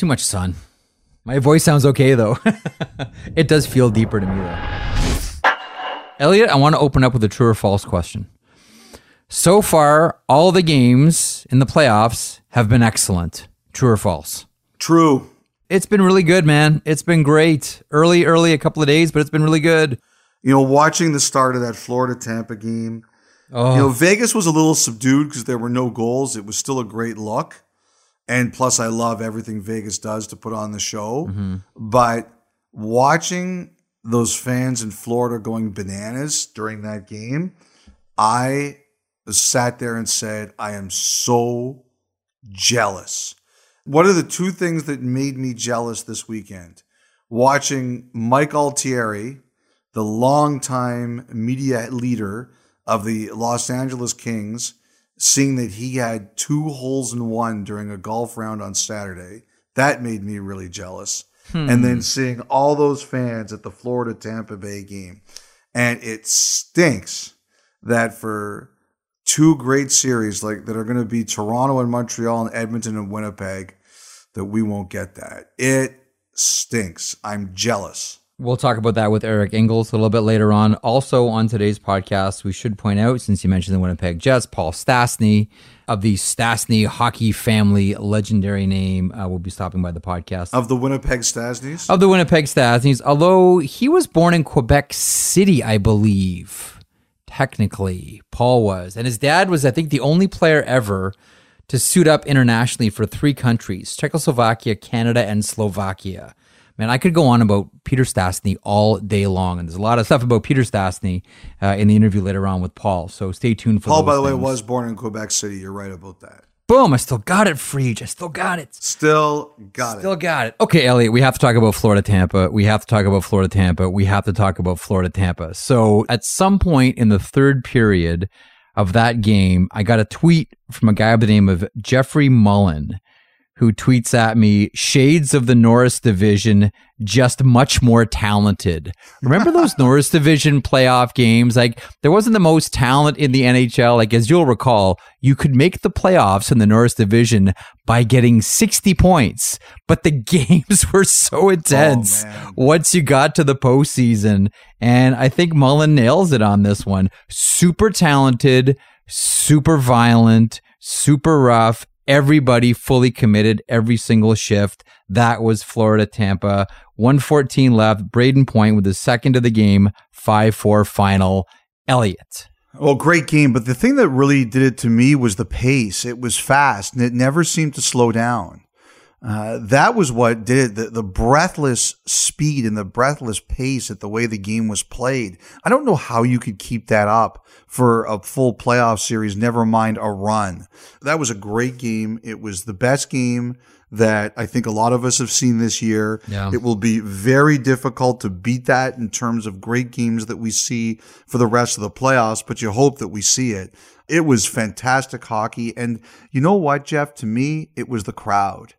Too much sun. My voice sounds okay though. it does feel deeper to me though. Elliot, I want to open up with a true or false question. So far, all the games in the playoffs have been excellent. True or false? True. It's been really good, man. It's been great. Early, early, a couple of days, but it's been really good. You know, watching the start of that Florida Tampa game, Oh, you know, Vegas was a little subdued because there were no goals. It was still a great look. And plus, I love everything Vegas does to put on the show. Mm-hmm. But watching those fans in Florida going bananas during that game, I sat there and said, I am so jealous. What are the two things that made me jealous this weekend? Watching Mike Altieri, the longtime media leader of the Los Angeles Kings, seeing that he had two holes in one during a golf round on Saturday, that made me really jealous. And then hmm. seeing all those fans at the Florida Tampa Bay game. And it stinks that for two great series like that are going to be Toronto and Montreal and Edmonton and Winnipeg that we won't get that. It stinks. I'm jealous. We'll talk about that with Eric Engels a little bit later on. Also, on today's podcast, we should point out, since you mentioned the Winnipeg Jets, Paul Stastny of the Stastny hockey family, legendary name, uh, will be stopping by the podcast. Of the Winnipeg Stastnys? Of the Winnipeg Stastnys, although he was born in Quebec City, I believe, technically, Paul was. And his dad was, I think, the only player ever to suit up internationally for three countries Czechoslovakia, Canada, and Slovakia. Man, I could go on about Peter Stastny all day long, and there's a lot of stuff about Peter Stastny uh, in the interview later on with Paul. So stay tuned for Paul, by the way, things. was born in Quebec City. You're right about that. boom. I still got it, Friedge. I still got it. Still got it. Still got it. Okay, Elliot, we have to talk about Florida Tampa. We have to talk about Florida Tampa. We have to talk about Florida Tampa. So at some point in the third period of that game, I got a tweet from a guy by the name of Jeffrey Mullen who tweets at me, Shades of the Norris Division, just much more talented. Remember those Norris Division playoff games? Like, there wasn't the most talent in the NHL. Like, as you'll recall, you could make the playoffs in the Norris Division by getting 60 points, but the games were so oh, intense man. once you got to the postseason. And I think Mullen nails it on this one. Super talented, super violent, super rough. Everybody fully committed every single shift. That was Florida Tampa. 114 left. Brayden Point with the second of the game, 5 4 final. Elliott. Well, great game, but the thing that really did it to me was the pace. It was fast and it never seemed to slow down. Uh, that was what did it. The, the breathless speed and the breathless pace at the way the game was played. I don't know how you could keep that up for a full playoff series, never mind a run. That was a great game. It was the best game that I think a lot of us have seen this year. Yeah. It will be very difficult to beat that in terms of great games that we see for the rest of the playoffs, but you hope that we see it. It was fantastic hockey. And you know what, Jeff? To me, it was the crowd.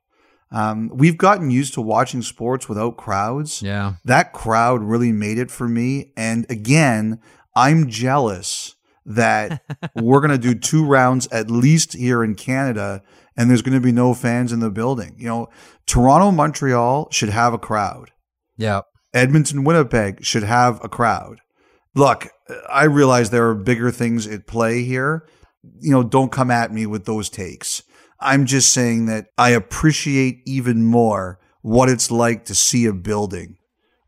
Um, we've gotten used to watching sports without crowds. Yeah. That crowd really made it for me. And again, I'm jealous that we're going to do two rounds at least here in Canada and there's going to be no fans in the building. You know, Toronto, Montreal should have a crowd. Yeah. Edmonton, Winnipeg should have a crowd. Look, I realize there are bigger things at play here. You know, don't come at me with those takes. I'm just saying that I appreciate even more what it's like to see a building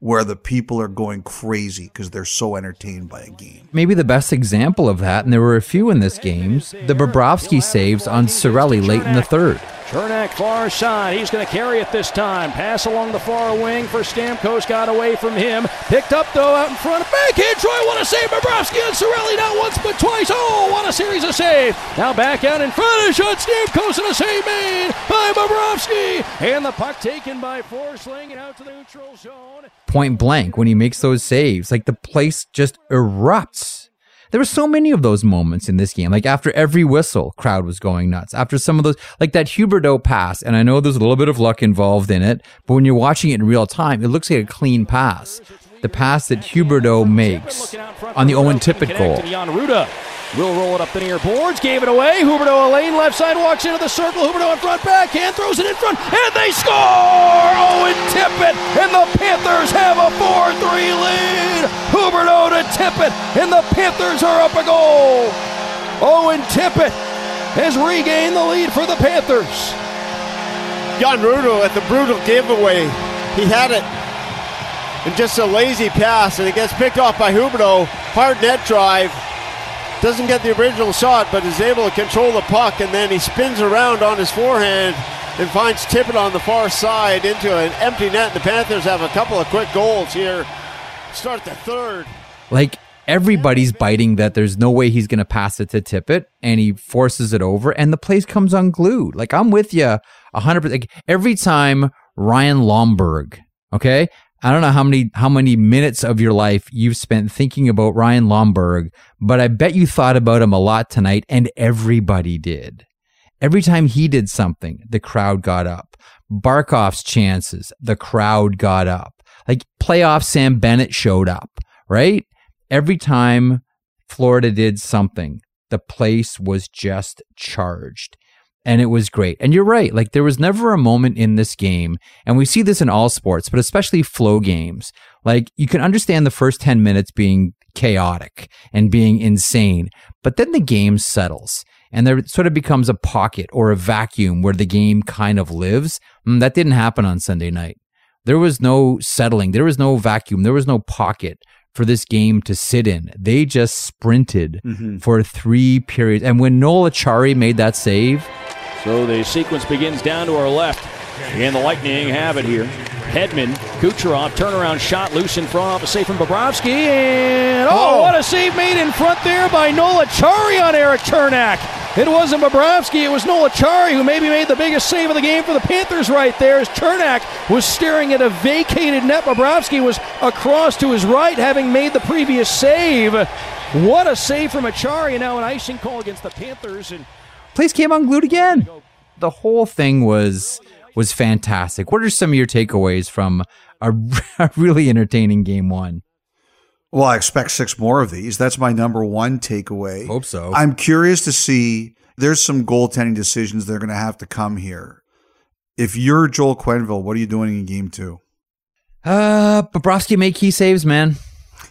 where the people are going crazy because they're so entertained by a game. Maybe the best example of that, and there were a few in this games, the Bobrovsky saves on Cirelli late in the third. Cernak far side. He's going to carry it this time. Pass along the far wing for Stamkos. Got away from him. Picked up though out in front. Backhand Troy. What a save. Bobrovsky and Cirelli not once but twice. Oh, what a series of saves. Now back out in front. A shot. Stamkos and a save made by Bobrovsky. And the puck taken by Forsling and out to the neutral zone. Point blank when he makes those saves. Like the place just erupts. There were so many of those moments in this game. Like after every whistle, crowd was going nuts. After some of those, like that Huberdeau pass, and I know there's a little bit of luck involved in it, but when you're watching it in real time, it looks like a clean pass. The pass that Huberdeau makes on the Owen Tippett goal. Will roll it up the near boards, gave it away. Huberdeau, a lane left side, walks into the circle. Huberdeau in front, backhand, throws it in front, and they score! Owen Tippett, and the Panthers have a 4 3 lead. Huberdeau to Tippett, and the Panthers are up a goal. Owen Tippett has regained the lead for the Panthers. Jan Rutta at the brutal giveaway. He had it. And just a lazy pass, and it gets picked off by Huberdeau. Hard net drive. Doesn't get the original shot, but is able to control the puck, and then he spins around on his forehand and finds Tippett on the far side into an empty net. The Panthers have a couple of quick goals here. Start the third. Like everybody's biting that there's no way he's going to pass it to Tippett, and he forces it over, and the place comes unglued. Like I'm with you 100%. Like, every time Ryan Lomberg, okay, I don't know how many how many minutes of your life you've spent thinking about Ryan Lomberg, but I bet you thought about him a lot tonight, and everybody did. Every time he did something, the crowd got up. Barkov's chances, the crowd got up. Like playoff Sam Bennett showed up, right? Every time Florida did something, the place was just charged and it was great. And you're right. Like there was never a moment in this game, and we see this in all sports, but especially flow games. Like you can understand the first 10 minutes being chaotic and being insane, but then the game settles and there sort of becomes a pocket or a vacuum where the game kind of lives. And mm, that didn't happen on Sunday night. There was no settling. There was no vacuum. There was no pocket for this game to sit in. They just sprinted mm-hmm. for three periods. And when Noel Acciari made that save, so the sequence begins down to our left. And the Lightning have it here. Hedman, Kucherov, turnaround shot loose in front off a save from Bobrovsky. And oh, oh, what a save made in front there by Noel Acciari on Eric Cernak. It wasn't Bobrovsky, it was Noel Acciari who maybe made the biggest save of the game for the Panthers right there as Cernak was staring at a vacated net. Bobrovsky was across to his right having made the previous save. What a save from Acciari and now an icing call against the Panthers. And place came unglued again. The whole thing was was fantastic. What are some of your takeaways from a, a really entertaining game one? Well, I expect six more of these. That's my number one takeaway. Hope so. I'm curious to see. There's some goaltending decisions that are going to have to come here. If you're Joel Quenneville, what are you doing in game two? Uh, Bobrovsky make key saves, man.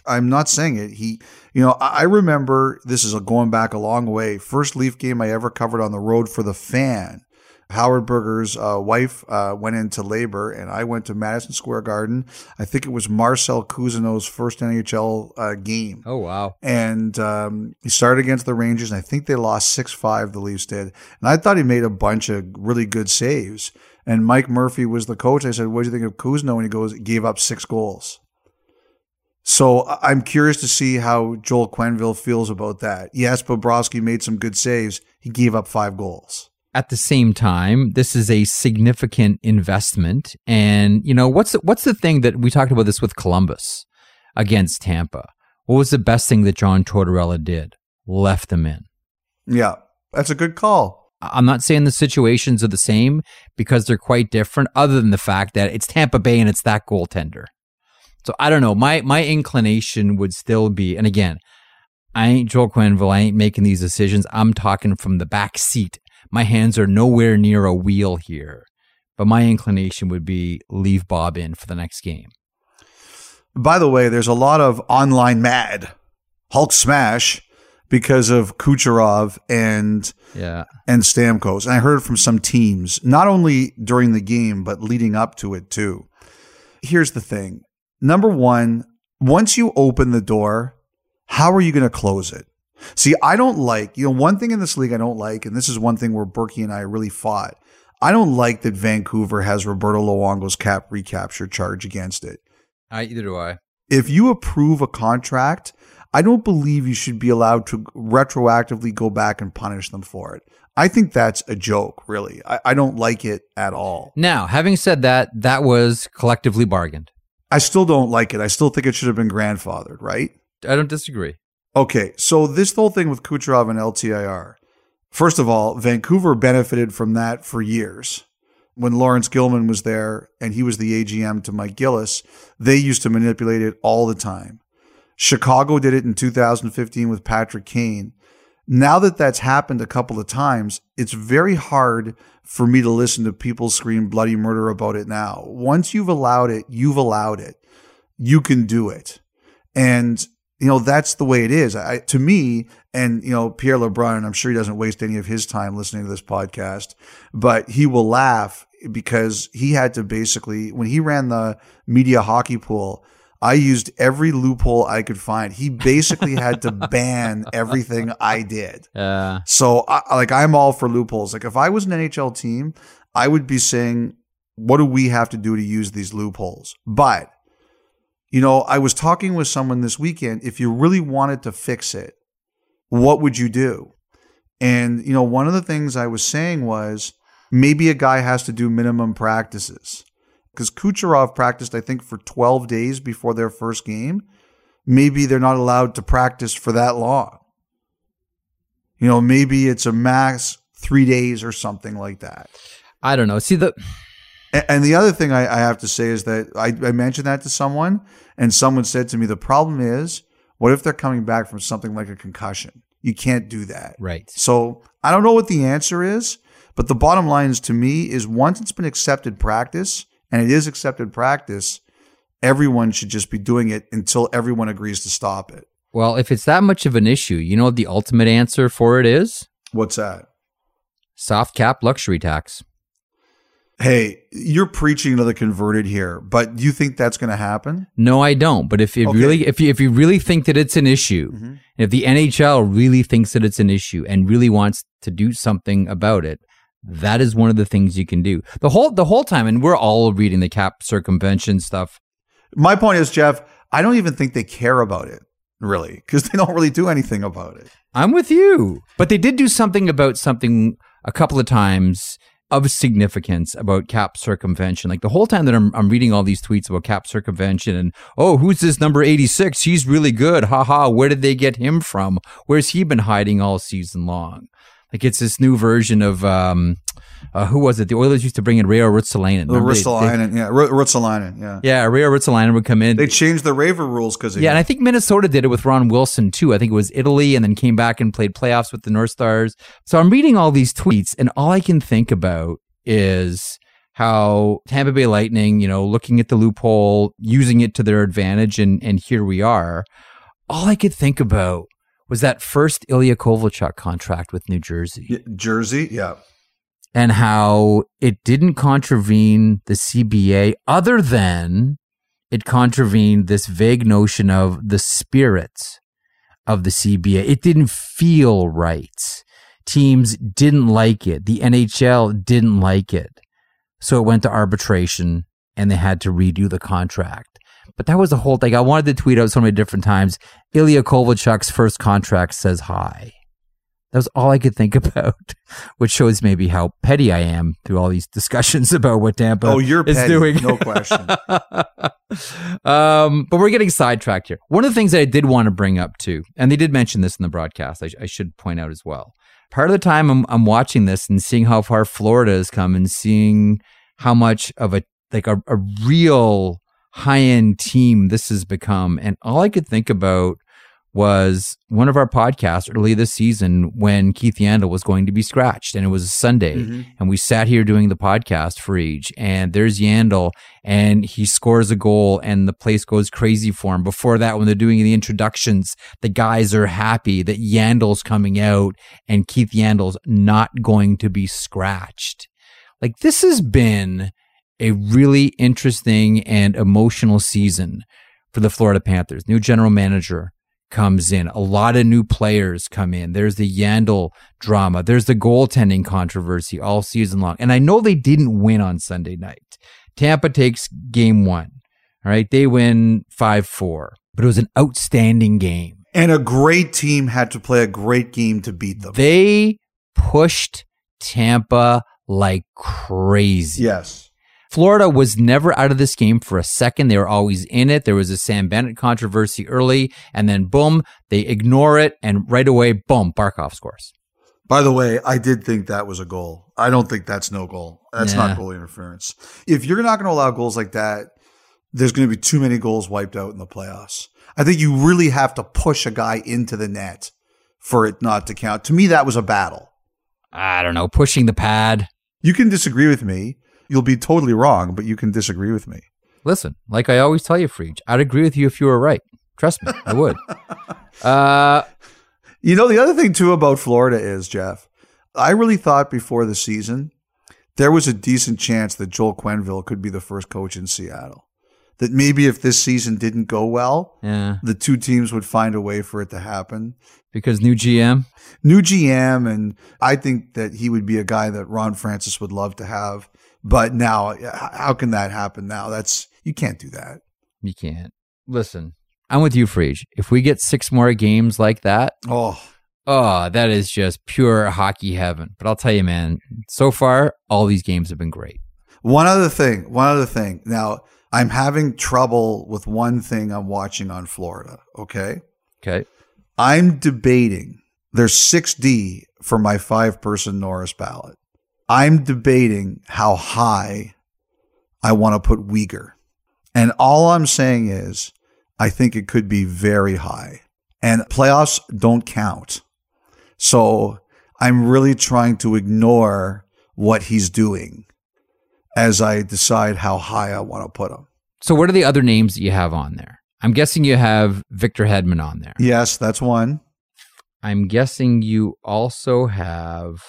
I'm not saying it. He, you know, I remember this is a going back a long way. First Leaf game I ever covered on the road for the fan. Howard Berger's uh, wife uh, went into labor, and I went to Madison Square Garden. I think it was Marcel Cousineau's first NHL uh, game. Oh wow! And um, he started against the Rangers, and I think they lost six five. The Leafs did, and I thought he made a bunch of really good saves. And Mike Murphy was the coach. I said, "What do you think of Cousineau?" And he goes, "Gave up six goals." So I'm curious to see how Joel Quenneville feels about that. Yes, Bobrovsky made some good saves. He gave up five goals. At the same time, this is a significant investment. And, you know, what's the, what's the thing that we talked about this with Columbus against Tampa? What was the best thing that John Tortorella did? Left them in. Yeah, that's a good call. I'm not saying the situations are the same because they're quite different, other than the fact that it's Tampa Bay and it's that goaltender. So I don't know. My my inclination would still be, and again, I ain't Joel Quenneville. I ain't making these decisions. I'm talking from the back seat. My hands are nowhere near a wheel here. But my inclination would be leave Bob in for the next game. By the way, there's a lot of online mad Hulk smash because of Kucherov and yeah and Stamkos. And I heard from some teams, not only during the game, but leading up to it too. Here's the thing number one, once you open the door, how are you going to close it? See, I don't like, you know, one thing in this league I don't like, and this is one thing where Berkey and I really fought. I don't like that Vancouver has Roberto Luongo's cap recapture charge against it. I, either do I. If you approve a contract, I don't believe you should be allowed to retroactively go back and punish them for it. I think that's a joke, really. I, I don't like it at all. Now, having said that, that was collectively bargained. I still don't like it. I still think it should have been grandfathered, right? I don't disagree. Okay, so this whole thing with Kucherov and LTIR. First of all, Vancouver benefited from that for years. when Laurence Gilman was there and he was the AGM to Mike Gillis, they used to manipulate it all the time. Chicago did it in 2015 with Patrick Kane. Now that that's happened a couple of times, it's very hard for me to listen to people scream bloody murder about it now. Once you've allowed it, you've allowed it. You can do it. And you know that's the way it is. I, to me, and you know Pierre LeBrun, I'm sure he doesn't waste any of his time listening to this podcast, but he will laugh because he had to basically when he ran the media hockey pool. I used every loophole I could find. He basically had to ban everything I did. Uh, So, I, like, I'm all for loopholes. Like, if I was an NHL team, I would be saying, what do we have to do to use these loopholes? But, you know, I was talking with someone this weekend. If you really wanted to fix it, what would you do? And, you know, one of the things I was saying was maybe a guy has to do minimum practices because Kucherov practiced, I think, for 12 days before their first game. Maybe they're not allowed to practice for that long. You know, maybe it's a max three days or something like that. I don't know. See the And the other thing I, I have to say is that I, I mentioned that to someone, and someone said to me, the problem is, what if they're coming back from something like a concussion? You can't do that. right. So I don't know what the answer is, but the bottom line is to me is once it's been accepted practice, and it is accepted practice, everyone should just be doing it until everyone agrees to stop it. Well, if it's that much of an issue, you know what the ultimate answer for it is? What's that? Soft cap luxury tax. Hey, you're preaching to the converted here, but do you think that's going to happen? No, I don't. But if it Okay. really, if you, if you really think that it's an issue, Mhm. if the NHL really thinks that it's an issue and really wants to do something about it, that is one of the things you can do. The whole the whole time, and we're all reading the cap circumvention stuff. My point is, Jeff, I don't even think they care about it, really, because they don't really do anything about it. I'm with you. But they did do something about something a couple of times of significance about cap circumvention. Like the whole time that I'm, I'm reading all these tweets about cap circumvention and, oh, who's this number 86? He's really good. Ha ha. Where did they get him from? Where's he been hiding all season long? Like it's this new version of, um, uh, who was it? The Oilers used to bring in Reijo Ruotsalainen. The Remember they- they- Ruotsalainen, yeah, Ruotsalainen, yeah. Yeah, Reijo Ruotsalainen would come in. They changed the Raver rules because Yeah, and I think Minnesota did it with Ron Wilson too. I think it was Italy and then came back and played playoffs with the North Stars. So I'm reading all these tweets and all I can think about is how Tampa Bay Lightning, you know, looking at the loophole, using it to their advantage and and here we are. All I could think about was that first Ilya Kovalchuk contract with New Jersey Jersey, yeah. and how it didn't contravene the CBA other than it contravened this vague notion of the spirit of the CBA. It didn't feel right. Teams didn't like it. The NHL didn't like it. So it went to arbitration and they had to redo the contract. But that was the whole thing. I wanted to tweet out so many different times. Ilya Kovalchuk's first contract says hi. That was all I could think about, which shows maybe how petty I am through all these discussions about what Tampa Oh, you're is petty, doing. no question. um, but we're getting sidetracked here. One of the things that I did want to bring up too, and they did mention this in the broadcast, I, I should point out as well. Part of the time I'm, I'm watching this and seeing how far Florida has come and seeing how much of a like a, a real high end team this has become. And all I could think about was one of our podcasts early this season when Keith Yandle was going to be scratched, and it was a Sunday, mm-hmm. and we sat here doing the podcast for each, and there's Yandle, and he scores a goal, and the place goes crazy for him. Before that, when they're doing the introductions, the guys are happy that Yandle's coming out, and Keith Yandle's not going to be scratched. Like this has been a really interesting and emotional season for the Florida Panthers. New general manager comes in. A lot of new players come in. There's the Yandle drama. There's the goaltending controversy all season long. And I know they didn't win on Sunday night. Tampa takes game one. All right. They win 5 4, but it was an outstanding game. And a great team had to play a great game to beat them. They pushed Tampa like crazy. yes. Florida was never out of this game for a second. They were always in it. There was a Sam Bennett controversy early, and then boom, they ignore it, and right away, boom, Barkov scores. By the way, I did think that was a goal. I don't think that's no goal. That's not goal interference. If you're not going to allow goals like that, there's going to be too many goals wiped out in the playoffs. I think you really have to push a guy into the net for it not to count. To me, that was a battle. I don't know, pushing the pad. You can disagree with me. You'll be totally wrong, but you can disagree with me. Listen, like I always tell you, Friedge, I'd agree with you if you were right. Trust me, I would. uh, You know, the other thing too about Florida is, Jeff, I really thought before the season there was a decent chance that Joel Quenneville could be the first coach in Seattle. That maybe if this season didn't go well, yeah, the two teams would find a way for it to happen. because new GM. New GM, and I think that he would be a guy that Ron Francis would love to have. But now, how can that happen now? That's you can't do that. You can't. Listen, I'm with you, Friedge. If we get six more games like that, Oh, oh, that is just pure hockey heaven. But I'll tell you, man, so far, all these games have been great. One other thing, one other thing. Now, I'm having trouble with one thing I'm watching on Florida. Okay. Okay. I'm debating, there's 6D for my five person Norris ballot. I'm debating how high I want to put Weegar. And all I'm saying is, I think it could be very high. And playoffs don't count. So I'm really trying to ignore what he's doing as I decide how high I want to put him. So, what are the other names that you have on there? I'm guessing you have Victor Hedman on there. Yes, that's one. I'm guessing you also have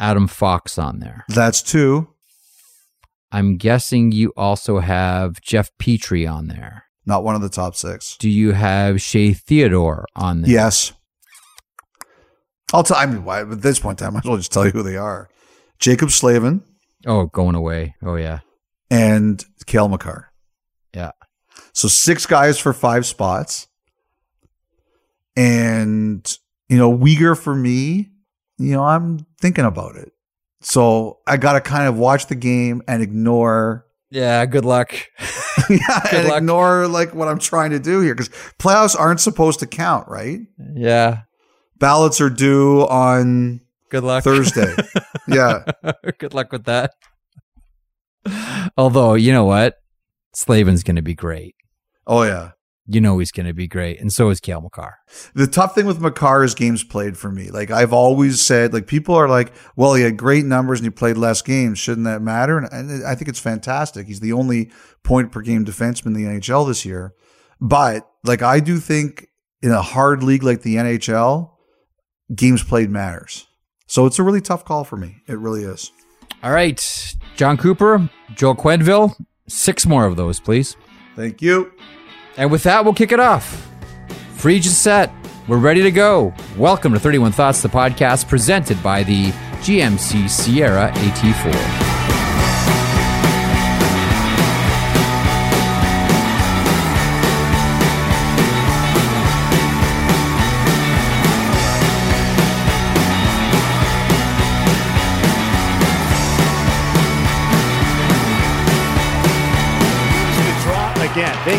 Adam Fox on there. That's two. I'm guessing you also have Jeff Petry on there. Not one of the top six. Do you have Shea Theodore on there? Yes. I'll tell. I mean, why, at this point in time, I might as well just tell you who they are: Jaccob Slavin Oh, going away. Oh, yeah. and Cale Makar. Yeah. So six guys for five spots, and you know, Weegar for me. You know, I'm thinking about it. So I got to kind of watch the game and ignore Yeah, good luck. yeah, Good and luck. ignore like what I'm trying to do here because playoffs aren't supposed to count, right? Yeah. Ballots are due on Good luck. Thursday. yeah, good luck with that. Although, you know what? Slavin's going to be great. oh yeah. You know he's going to be great. And so is Cale Makar. The tough thing with Makar is games played for me. Like I've always said, like people are like, well, he had great numbers and he played less games. Shouldn't that matter? And, and I think it's fantastic. He's the only point per game defenseman in the NHL this year. But like I do think in a hard league like the NHL, games played matters. So it's a really tough call for me. It really is. All right. John Cooper, Joel Quenneville, six more of those, please. Thank you. And with that, we'll kick it off. Free is set. We're ready to go. Welcome to 31 Thoughts, the podcast presented by the GMC Sierra AT4.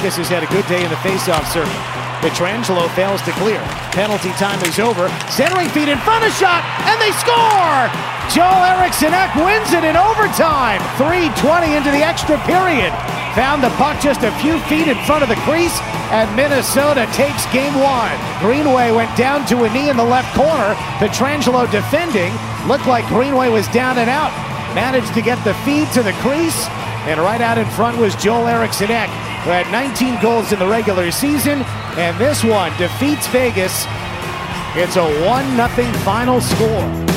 Vegas has had a good day in the faceoff circle. Pietrangelo fails to clear. Penalty time is over. Centering feet in front of shot, and they score! Joel Eriksson Ek wins it in overtime. 3.20 into the extra period. Found the puck just a few feet in front of the crease, and Minnesota takes game one. Greenway went down to a knee in the left corner. Pietrangelo defending. Looked like Greenway was down and out. Managed to get the feed to the crease. And right out in front was Joel Eriksson Ek, who had 19 goals in the regular season. And this one defeats Vegas. It's a 1 0 final score.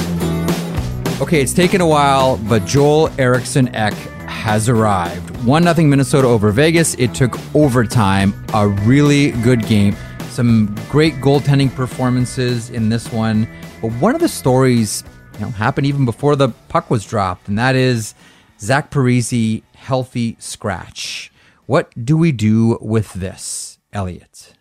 Okay, it's taken a while, but Joel Eriksson Ek has arrived. 1 0 Minnesota over Vegas. It took overtime. A really good game. Some great goaltending performances in this one. But one of the stories you know, happened even before the puck was dropped, and that is Zach Parise healthy scratch. What do we do with this, Elliot?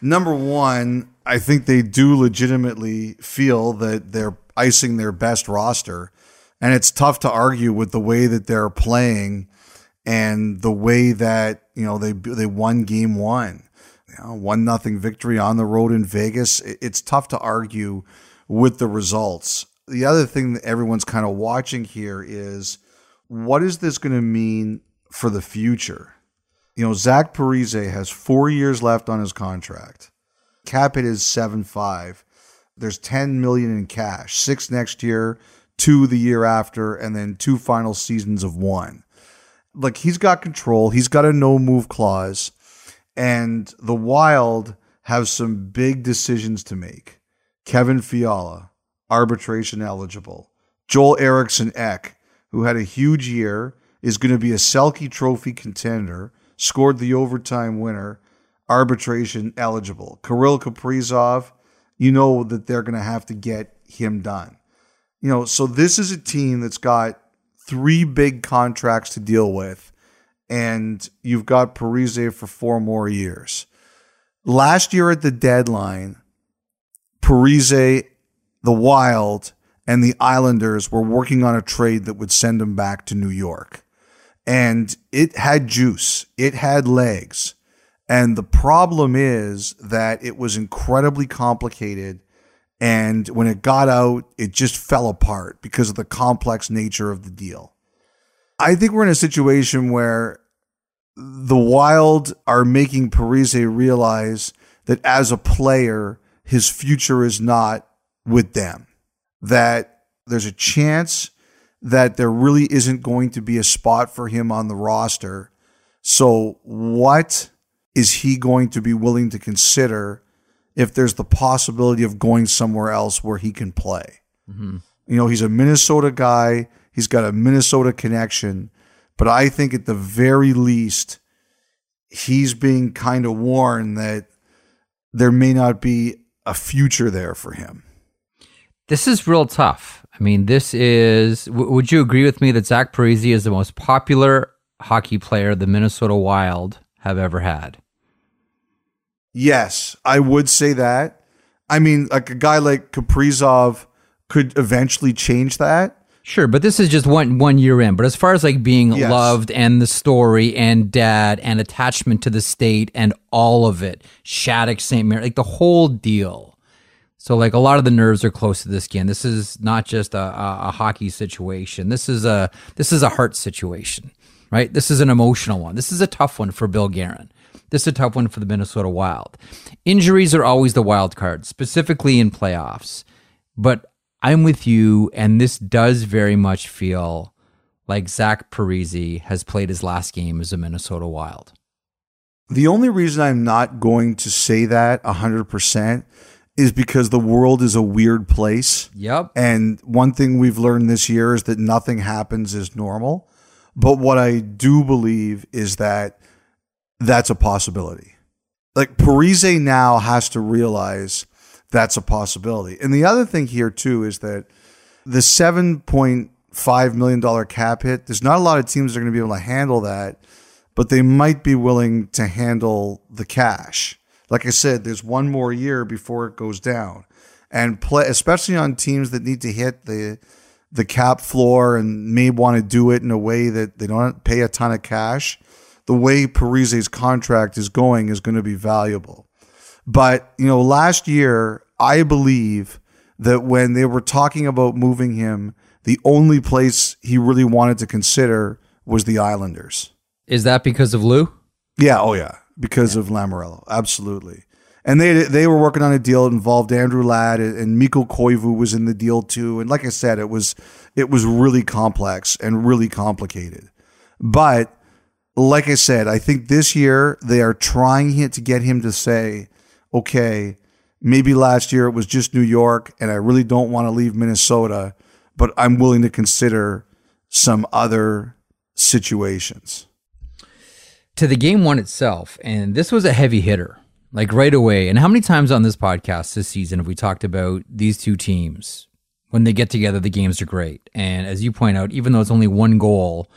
Number one, I think they do legitimately feel that they're icing their best roster. And it's tough to argue with the way that they're playing and the way that, you know, they they won game one. You know, one nothing victory on the road in Vegas. It's tough to argue with the results. the other thing that everyone's kind of watching here is what is this going to mean for the future? You know, Zach Parise has four years left on his contract. Cap hit is seven five. There's ten million in cash, six next year, two the year after, and then two final seasons of one. Like he's got control. He's got a no move clause, and the Wild have some big decisions to make. Kevin Fiala, arbitration eligible. Joel Eriksson Ek, who had a huge year, is going to be a Selke Trophy contender, scored the overtime winner, arbitration eligible. Kirill Kaprizov, you know that they're going to have to get him done. You know, so this is a team that's got three big contracts to deal with, and you've got Parise for four more years. Last year at the deadline, Parise, the Wild, and the Islanders were working on a trade that would send him back to New York. And it had juice, it had legs. And the problem is that it was incredibly complicated. And when it got out, it just fell apart because of the complex nature of the deal. I think we're in a situation where the Wild are making Parise realize that as a player, his future is not with them. That there's a chance that there really isn't going to be a spot for him on the roster. So, what is he going to be willing to consider if there's the possibility of going somewhere else where he can play? Mm-hmm. You know, he's a Minnesota guy, he's got a Minnesota connection, but I think at the very least, he's being kind of warned that there may not be a future there for him. This is real tough. I mean, this is. W- would you agree with me that Zach Parise is the most popular hockey player the Minnesota Wild have ever had? Yes, I would say that. I mean, like a guy like Kaprizov could eventually change that. Sure, but this is just one one year in. But as far as like being yes. loved and the story and dad and attachment to the state and all of it, Shattuck, St. Mary, like the whole deal. So like a lot of the nerves are close to the skin. This is not just a, a, a hockey situation. This is a this is a heart situation, right? This is an emotional one. This is a tough one for Bill Guerin. This is a tough one for the Minnesota Wild. Injuries are always the wild card, specifically in playoffs. But I'm with you, and this does very much feel like Zach Parise has played his last game as a Minnesota Wild. The only reason I'm not going to say that 100% is because the world is a weird place. Yep. And one thing we've learned this year is that nothing happens as normal. But what I do believe is that that's a possibility. Like Parise now has to realize that's a possibility. And the other thing here too is that the seven point five million dollar cap hit, there's not a lot of teams that are going to be able to handle that, but they might be willing to handle the cash like I said, there's one more year before it goes down, and play especially on teams that need to hit the the cap floor and may want to do it in a way that they don't pay a ton of cash. The way Parise's contract is going is going to be valuable. But you know, last year I believe that when they were talking about moving him, the only place he really wanted to consider was the Islanders. Is that because of Lou? Yeah. Oh yeah because yeah. of Lamoriello. Absolutely. And they they were working on a deal that involved Andrew Ladd and Mikko Koivu was in the deal too. And like I said, it was it was really complex and really complicated. But like I said, I think this year they are trying to get him to say, okay, maybe last year it was just New York and I really don't want to leave Minnesota, but I'm willing to consider some other situations to the game one itself, and this was a heavy hitter, like right away. And how many times on this podcast this season have we talked about these two teams? When they get together, the games are great. And as you point out, even though it's only one goal,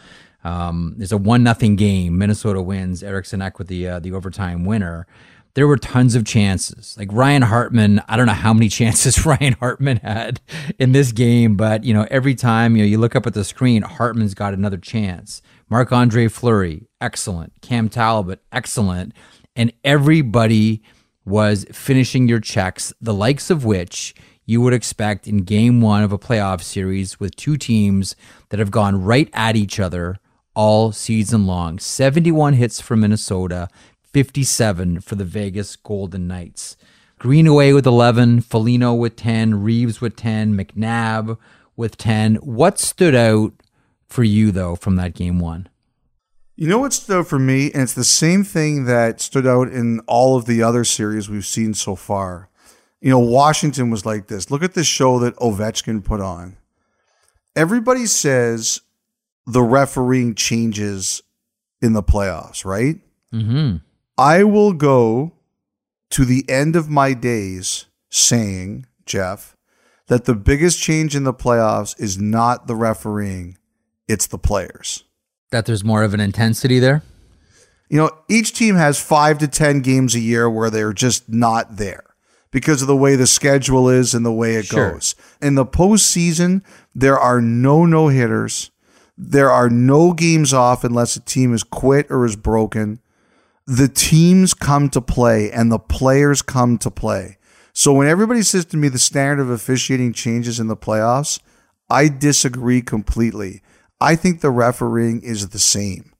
um, it's a one nothing game. Minnesota wins. Eriksson Ek with the uh, the overtime winner. There were tons of chances. Like Ryan Hartman, I don't know how many chances Ryan Hartman had in this game, but you know every time you know you look up at the screen, Hartman's got another chance. Marc Andre Fleury, excellent. Cam Talbot, excellent. And everybody was finishing your checks, the likes of which you would expect in game one of a playoff series with two teams that have gone right at each other all season long. 71 hits for Minnesota, 57 for the Vegas Golden Knights. Greenway with 11, Foligno with 10, Reeves with 10, McNabb with 10. What stood out for you, though, from that game one? You know what stood out for me? And it's the same thing that stood out in all of the other series we've seen so far. You know, Washington was like this. Look at the show that Ovechkin put on. Everybody says the refereeing changes in the playoffs, right? Mm-hmm. I will go to the end of my days saying, Jeff, that the biggest change in the playoffs is not the refereeing, it's the players. That there's more of an intensity there? You know, each team has five to 10 games a year where they're just not there because of the way the schedule is and the way it Sure. goes. In the postseason, there are no no hitters. There are no games off unless a team is quit or is broken. The teams come to play and the players come to play. So when everybody says to me the standard of officiating changes in the playoffs, I disagree completely. I think the refereeing is the same.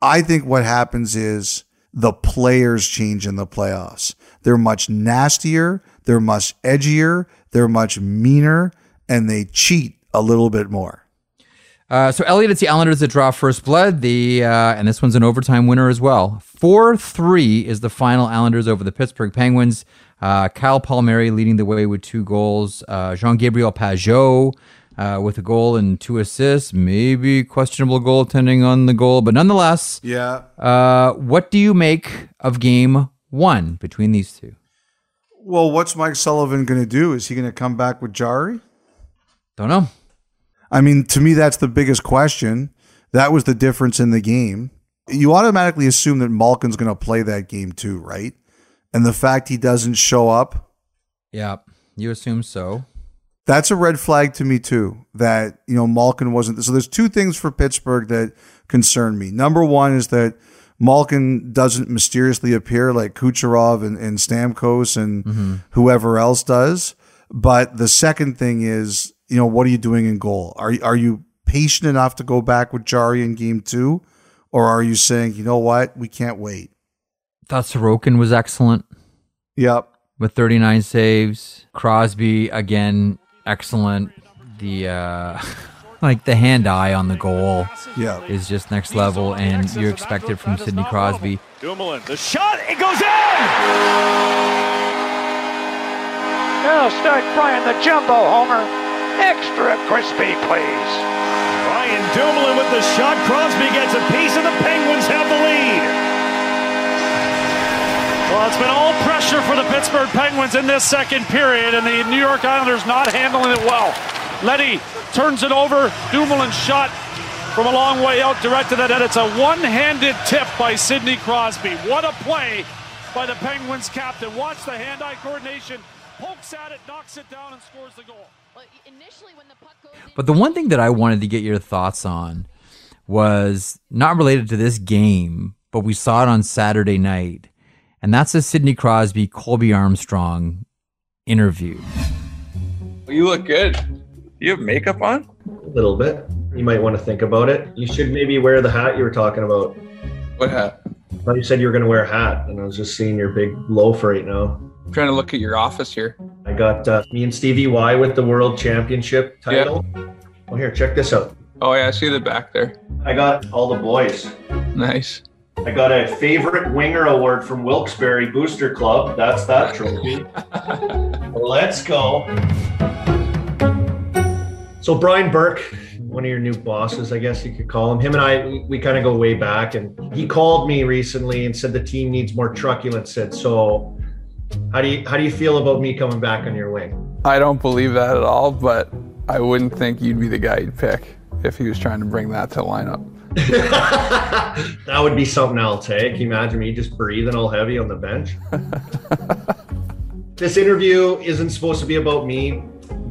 I think what happens is the players change in the playoffs. They're much nastier, they're much edgier, they're much meaner, and they cheat a little bit more. Uh, so Elliot, it's the Islanders that draw first blood. The uh, and this one's an overtime winner as well. Four three is the final Islanders over the Pittsburgh Penguins. Uh, Kyle Palmieri leading the way with two goals. Uh, Jean Gabriel Pageau uh, with a goal and two assists. Maybe questionable goaltending on the goal, but nonetheless, Yeah. uh, what do you make of Game One between these two? Well, what's Mike Sullivan going to do? Is he going to come back with Jarry? Don't know. I mean, to me, that's the biggest question. That was the difference in the game. You automatically assume that Malkin's going to play that game too, right? And the fact he doesn't show up, Yeah, you assume so. That's a red flag to me too. That you know Malkin wasn't. So there's two things for Pittsburgh that concern me. Number one is that Malkin doesn't mysteriously appear like Kucherov and, and Stamkos and mm-hmm. whoever else does. But the second thing is, you know, what are you doing in goal? Are you- are you patient enough to go back with Jarry in game two, or are you saying, you know what, we can't wait? Thought Sorokin was excellent. Yep. with 39 saves. Crosby again, excellent. The uh like the hand eye on the goal Yeah. is just next level, and you expect it from Sidney Crosby. Dumoulin, the shot, it goes in! Now start frying the jumbo, Homer. Extra crispy, please. Ryan Dumoulin with the shot. Crosby gets a piece, and the Penguins have the lead. Well, it's been all pressure for the Pittsburgh Penguins in this second period, and the New York Islanders not handling it well. Leddy turns it over. Dumoulin shot from a long way out, directed at it. It's a one-handed tip by Sidney Crosby. What a play by the Penguins captain. Watch the hand-eye coordination. Pokes at it, knocks it down, and scores the goal. Well, initially when the puck goes in, But the one thing that I wanted to get your thoughts on was not related to this game, but we saw it on Saturday night, and that's a Sidney Crosby Colby Armstrong interview. You look good. You have makeup on? A little bit. You might want to think about it. You should maybe wear the hat you were talking about. What hat? I thought you said you were going to wear a hat, and I was just seeing your big loaf right now. I'm trying to look at your office here. I got uh, me and Stevie Y with the World Championship title. Oh, here, check this out. Oh yeah, I see the back there. I got all the boys. Nice. I got a favorite winger award from Wilkes-Barre Booster Club. That's that trophy. Let's go. So Brian Burke, one of your new bosses, I guess you could call him. Him and I, we, we kind of go way back, and he called me recently and said the team needs more truculence. Said so. How do you how do you feel about me coming back on your wing? I don't believe that at all, but I wouldn't think you'd be the guy you'd pick if he was trying to bring that to the lineup. that would be something else, hey? Can you imagine me just breathing all heavy on the bench? this interview isn't supposed to be about me,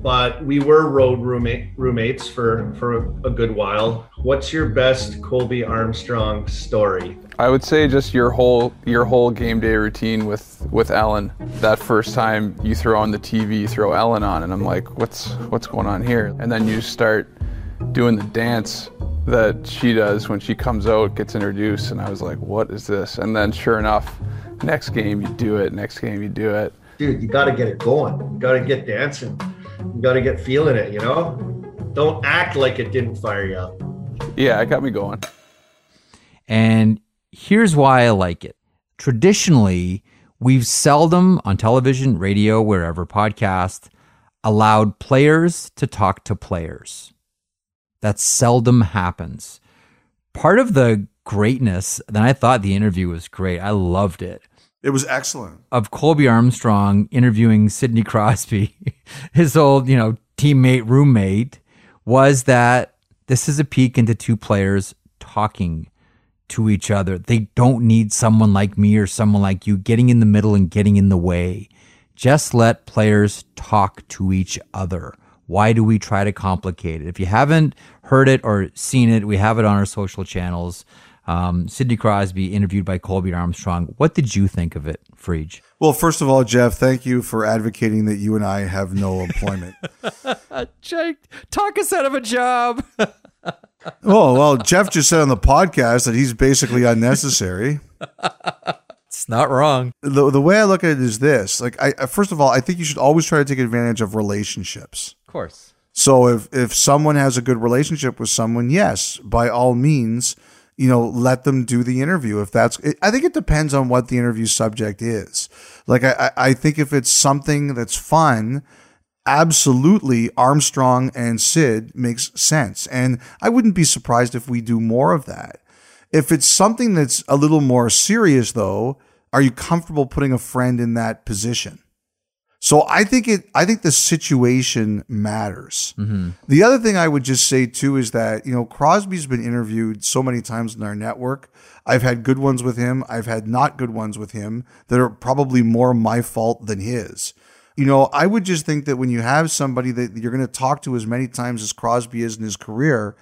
but we were road roommate roommates for for a good while. What's your best Colby Armstrong story? I would say just your whole your whole game day routine with with Ellen. That first time you throw on the TV, you throw Ellen on, and I'm like, what's what's going on here? And then you start doing the dance that she does when she comes out, gets introduced, and I was like, what is this? And then sure enough, next game you do it, next game you do it. Dude, you got to get it going. You got to get dancing. You got to get feeling it. You know, don't act like it didn't fire you up. Yeah, it got me going. And here's why I like it. Traditionally, we've seldom on television, radio, wherever, podcast, allowed players to talk to players. That seldom happens. Part of the greatness, then I thought the interview was great. I loved it. It was excellent. Of Colby Armstrong interviewing Sidney Crosby, his old, you know, teammate, roommate, was that this is a peek into two players talking to each other. They don't need someone like me or someone like you getting in the middle and getting in the way. Just let players talk to each other. Why do we try to complicate it? If you haven't heard it or seen it, we have it on our social channels. Um, Sidney Crosby interviewed by Colby Armstrong. What did you think of it, Friedge? Well, first of all, Jeff, thank you for advocating that you and I have no employment. Jake, talk us out of a job. oh, well, Jeff just said on the podcast that he's basically unnecessary. it's not wrong. The, the way I look at it is this like, I, I- first of all, I think you should always try to take advantage of relationships. Course. So if if someone has a good relationship with someone, yes, by all means, you know, let them do the interview. If that's, I think it depends on what the interview subject is. Like I I think if it's something that's fun, absolutely Armstrong and Sid makes sense, and I wouldn't be surprised if we do more of that. If it's something that's a little more serious, though, are you comfortable putting a friend in that position? So I think it. I think the situation matters. Mm-hmm. The other thing I would just say too is that you know Crosby's been interviewed so many times in our network. I've had good ones with him. I've had not good ones with him that are probably more my fault than his. You know, I would just think that when you have somebody that you're going to talk to as many times as Crosby is in his career,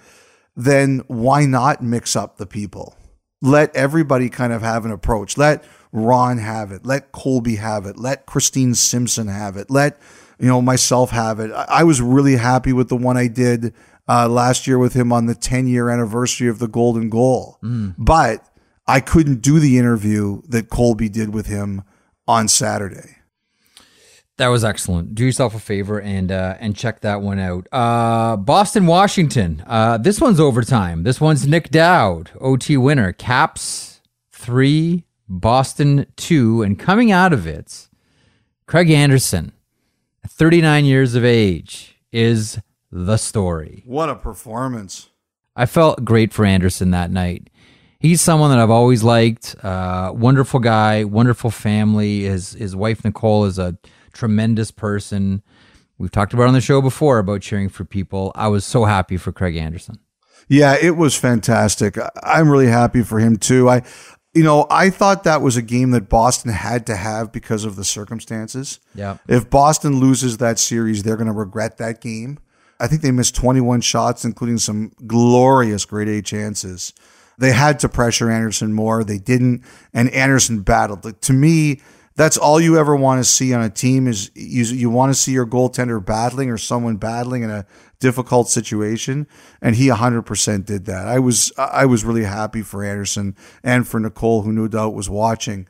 then why not mix up the people? Let everybody kind of have an approach. Let Ron have it. Let Colby have it. Let Christine Simpson have it. Let you know myself have it. I, I was really happy with the one I did uh, last year with him on the 10 year anniversary of the Golden Goal, but I couldn't do the interview that Colby did with him on Saturday. That was excellent. Do yourself a favor and uh, and check that one out. Uh, Boston, Washington. Uh, this one's overtime. This one's Nic Dowd, OT winner. Caps three, Boston two, and coming out of it, Craig Anderson, 39 years of age, is the story. What a performance! I felt great for Anderson that night. He's someone that I've always liked. Uh, wonderful guy, wonderful family. His his wife Nicole is a tremendous person. We've talked about on the show before about cheering for people. I was so happy for Craig Anderson. Yeah, it was fantastic. I'm really happy for him too. I, you know, I thought that was a game that Boston had to have because of the circumstances. Yeah. If Boston loses that series, they're going to regret that game. I think they missed 21 shots, including some glorious grade A chances. They had to pressure Anderson more. They didn't, and Anderson battled. Like, To me, that's all you ever want to see on a team is you, you want to see your goaltender battling or someone battling in a difficult situation, and he 100% did that. I was I was really happy for Anderson and for Nicole, who no doubt was watching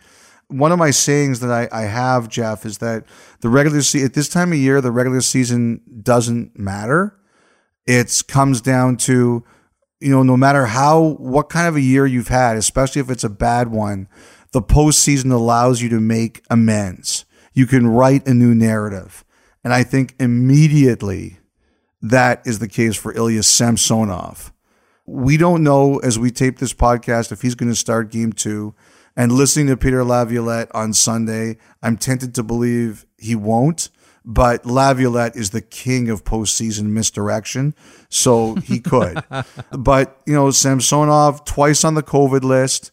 one of my sayings that I, I have, Jeff, is that the regular season at this time of year, the regular season doesn't matter. It comes down to, you know, no matter how what kind of a year you've had, especially if it's a bad one, the postseason allows you to make amends. You can write a new narrative. And I think immediately that is the case for Ilya Samsonov. We don't know as we tape this podcast if he's going to start game two. And listening to Peter Laviolette on Sunday, I'm tempted to believe he won't. But Laviolette is the king of postseason misdirection, so he could. but you know, Samsonov twice on the COVID list.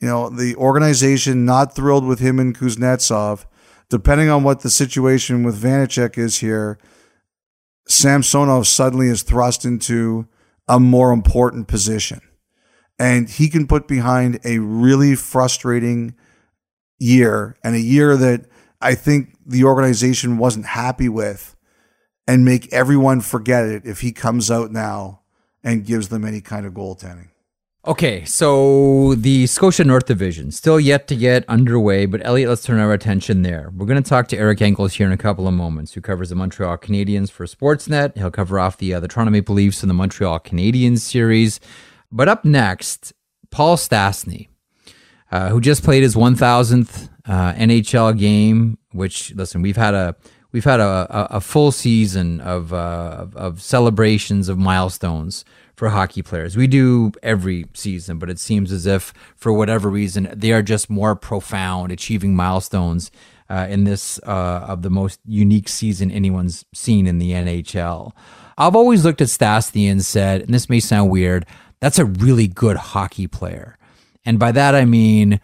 You know, the organization not thrilled with him and Kuznetsov. Depending on what the situation with Vanecek is here, Samsonov suddenly is thrust into a more important position. And he can put behind a really frustrating year and a year that I think the organization wasn't happy with and make everyone forget it if he comes out now and gives them any kind of goaltending. Okay, so the Scotia North Division still yet to get underway, but Elliot, let's turn our attention there. We're going to talk to Eric Engels here in a couple of moments, who covers the Montreal Canadiens for Sportsnet. He'll cover off the uh, the Toronto Maple Leafs in the Montreal Canadiens series. But up next, Paul Stastny, uh, who just played his 1,000th uh, NHL game. Which listen, we've had a we've had a, a, a full season of, uh, of celebrations of milestones for hockey players. We do every season, but it seems as if for whatever reason they are just more profound, achieving milestones uh, in this uh, of the most unique season anyone's seen in the NHL. I've always looked at Stastny and said, and this may sound weird, that's a really good hockey player. And by that I mean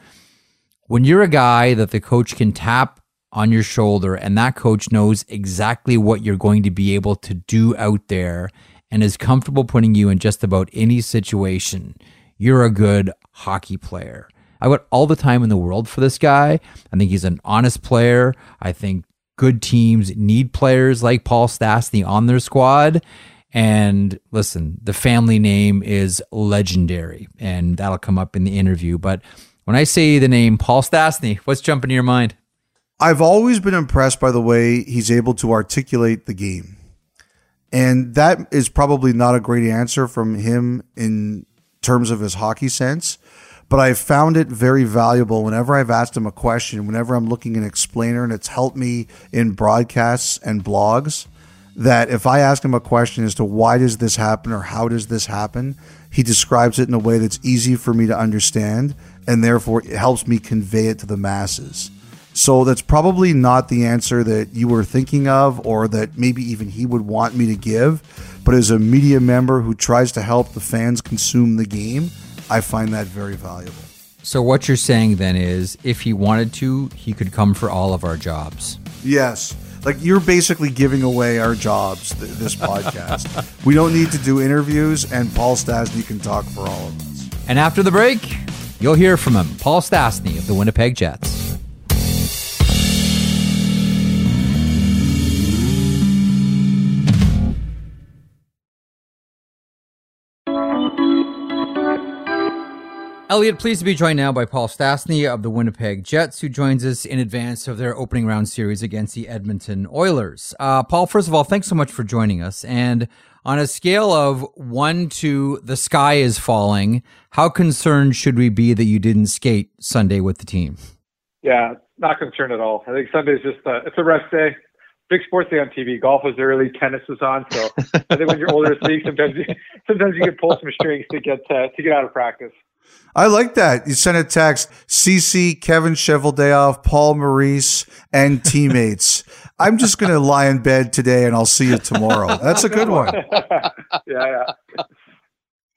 when you're a guy that the coach can tap on your shoulder and that coach knows exactly what you're going to be able to do out there and is comfortable putting you in just about any situation, you're a good hockey player. I got all the time in the world for this guy. I think he's an honest player. I think good teams need players like Paul Stastny on their squad. And listen, the family name is legendary, and that'll come up in the interview. But when I say the name Paul Stastny, what's jumping to your mind? I've always been impressed by the way he's able to articulate the game. And that is probably not a great answer from him in terms of his hockey sense. But I've found it very valuable whenever I've asked him a question, whenever I'm looking an explainer, and it's helped me in broadcasts and blogs. That if I ask him a question as to why does this happen or how does this happen, he describes it in a way that's easy for me to understand, and therefore it helps me convey it to the masses. So that's probably not the answer that you were thinking of or that maybe even he would want me to give. But as a media member who tries to help the fans consume the game, I find that very valuable. So what you're saying then is if he wanted to, he could come for all of our jobs. Yes. Like you're basically giving away our jobs th- this podcast. we don't need to do interviews and Paul Stastny can talk for all of us. And after the break, you'll hear from him, Paul Stastny of the Winnipeg Jets. Elliot, pleased to be joined now by Paul Stastny of the Winnipeg Jets, who joins us in advance of their opening round series against the Edmonton Oilers. Uh, Paul, first of all, thanks so much for joining us. And on a scale of one to the sky is falling, how concerned should we be that you didn't skate Sunday with the team? Yeah, not concerned at all. I think Sunday's just a, it's a rest day. Big sports day on TV. Golf was early, tennis was on. So I think when you're older sometimes you, sometimes you can pull some strings to get uh, to get out of practice. I like that. You sent a text, CC, Kevin Cheveldayoff, Paul Maurice, and teammates. I'm just going to lie in bed today and I'll see you tomorrow. That's a good one. yeah, yeah.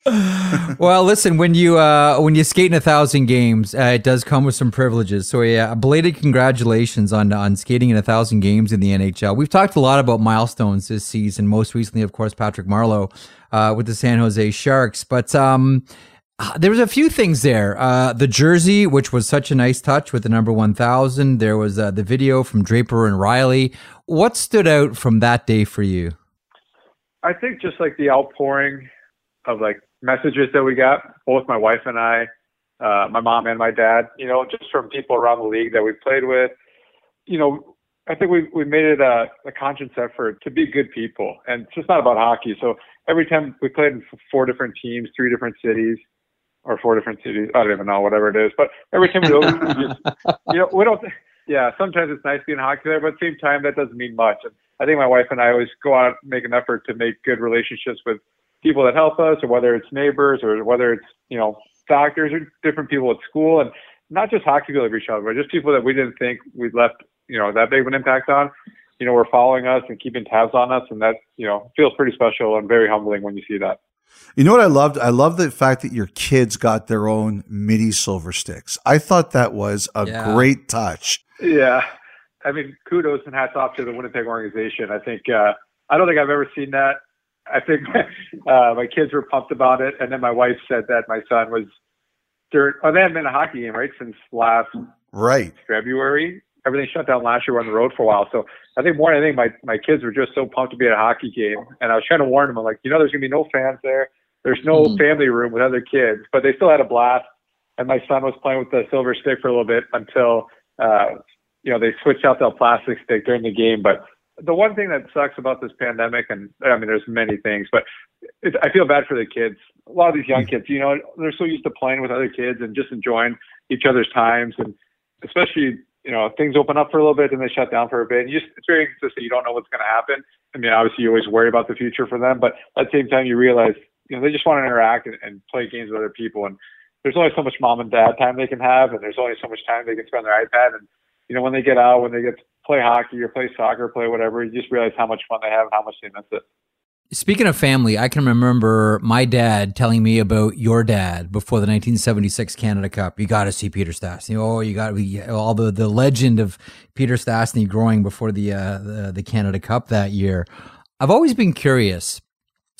well, listen, when you uh, when you skate in a thousand games, uh, it does come with some privileges. So, yeah, belated congratulations on on skating in a thousand games in the NHL. We've talked a lot about milestones this season. Most recently, of course, Patrick Marleau uh, with the San Jose Sharks. But um, there was a few things there. Uh, the jersey, which was such a nice touch with the number 1000. There was uh, the video from Draper and Riley. What stood out from that day for you? I think just like the outpouring of like messages that we got, both my wife and I, uh, my mom and my dad, you know, just from people around the league that we played with. You know, I think we we made it a, a conscious effort to be good people, and it's just not about hockey. So every time we played in four different teams, three different cities, or four different cities. I don't even know, whatever it is. But every time we we you know, we don't. Yeah, sometimes it's nice being hockey there, but at the same time, that doesn't mean much. And I think my wife and I always go out and make an effort to make good relationships with people that help us, or whether it's neighbors, or whether it's you know doctors or different people at school, and not just hockey people that reach out, but just people that we didn't think we'd left you know that big of an impact on. You know, were following us and keeping tabs on us, and that you know feels pretty special and very humbling when you see that. You know what I loved? I love the fact that your kids got their own mini silver sticks. I thought that was a yeah. great touch. Yeah. I mean, kudos and hats off to the Winnipeg organization. I think uh, I don't think I've ever seen that. I think uh, my kids were pumped about it, and then my wife said that my son was during. Oh, they haven't been a hockey game right since last Right. February. Everything shut down last year. We're on the road for a while, so I think more than anything, my my kids were just so pumped to be at a hockey game, and I was trying to warn them. I'm like, you know, there's gonna be no fans there. There's no Mhm. family room with other kids, but they still had a blast. And my son was playing with the silver stick for a little bit until, uh, you know, they switched out the plastic stick during the game. But the one thing that sucks about this pandemic, and I mean, there's many things, but it, I feel bad for the kids. A lot of these young kids, you know, they're so used to playing with other kids and just enjoying each other's times, and especially, you know, things open up for a little bit and they shut down for a bit. And you just, it's very inconsistent. You don't know what's going to happen. I mean, obviously, you always worry about the future for them, but at the same time, you realize, you know, they just want to interact and, and play games with other people. And there's only so much mom and dad time they can have, and there's only so much time they can spend on their iPad. And you know, when they get out, when they get to play hockey or play soccer, play whatever, you just realize how much fun they have and how much they miss it. Speaking of family, I can remember my dad telling me about your dad before the 1976 Canada Cup. You got to see Peter Stastny. Oh, you got all the the legend of Peter Stastny growing before the, uh, the the Canada Cup that year. I've always been curious,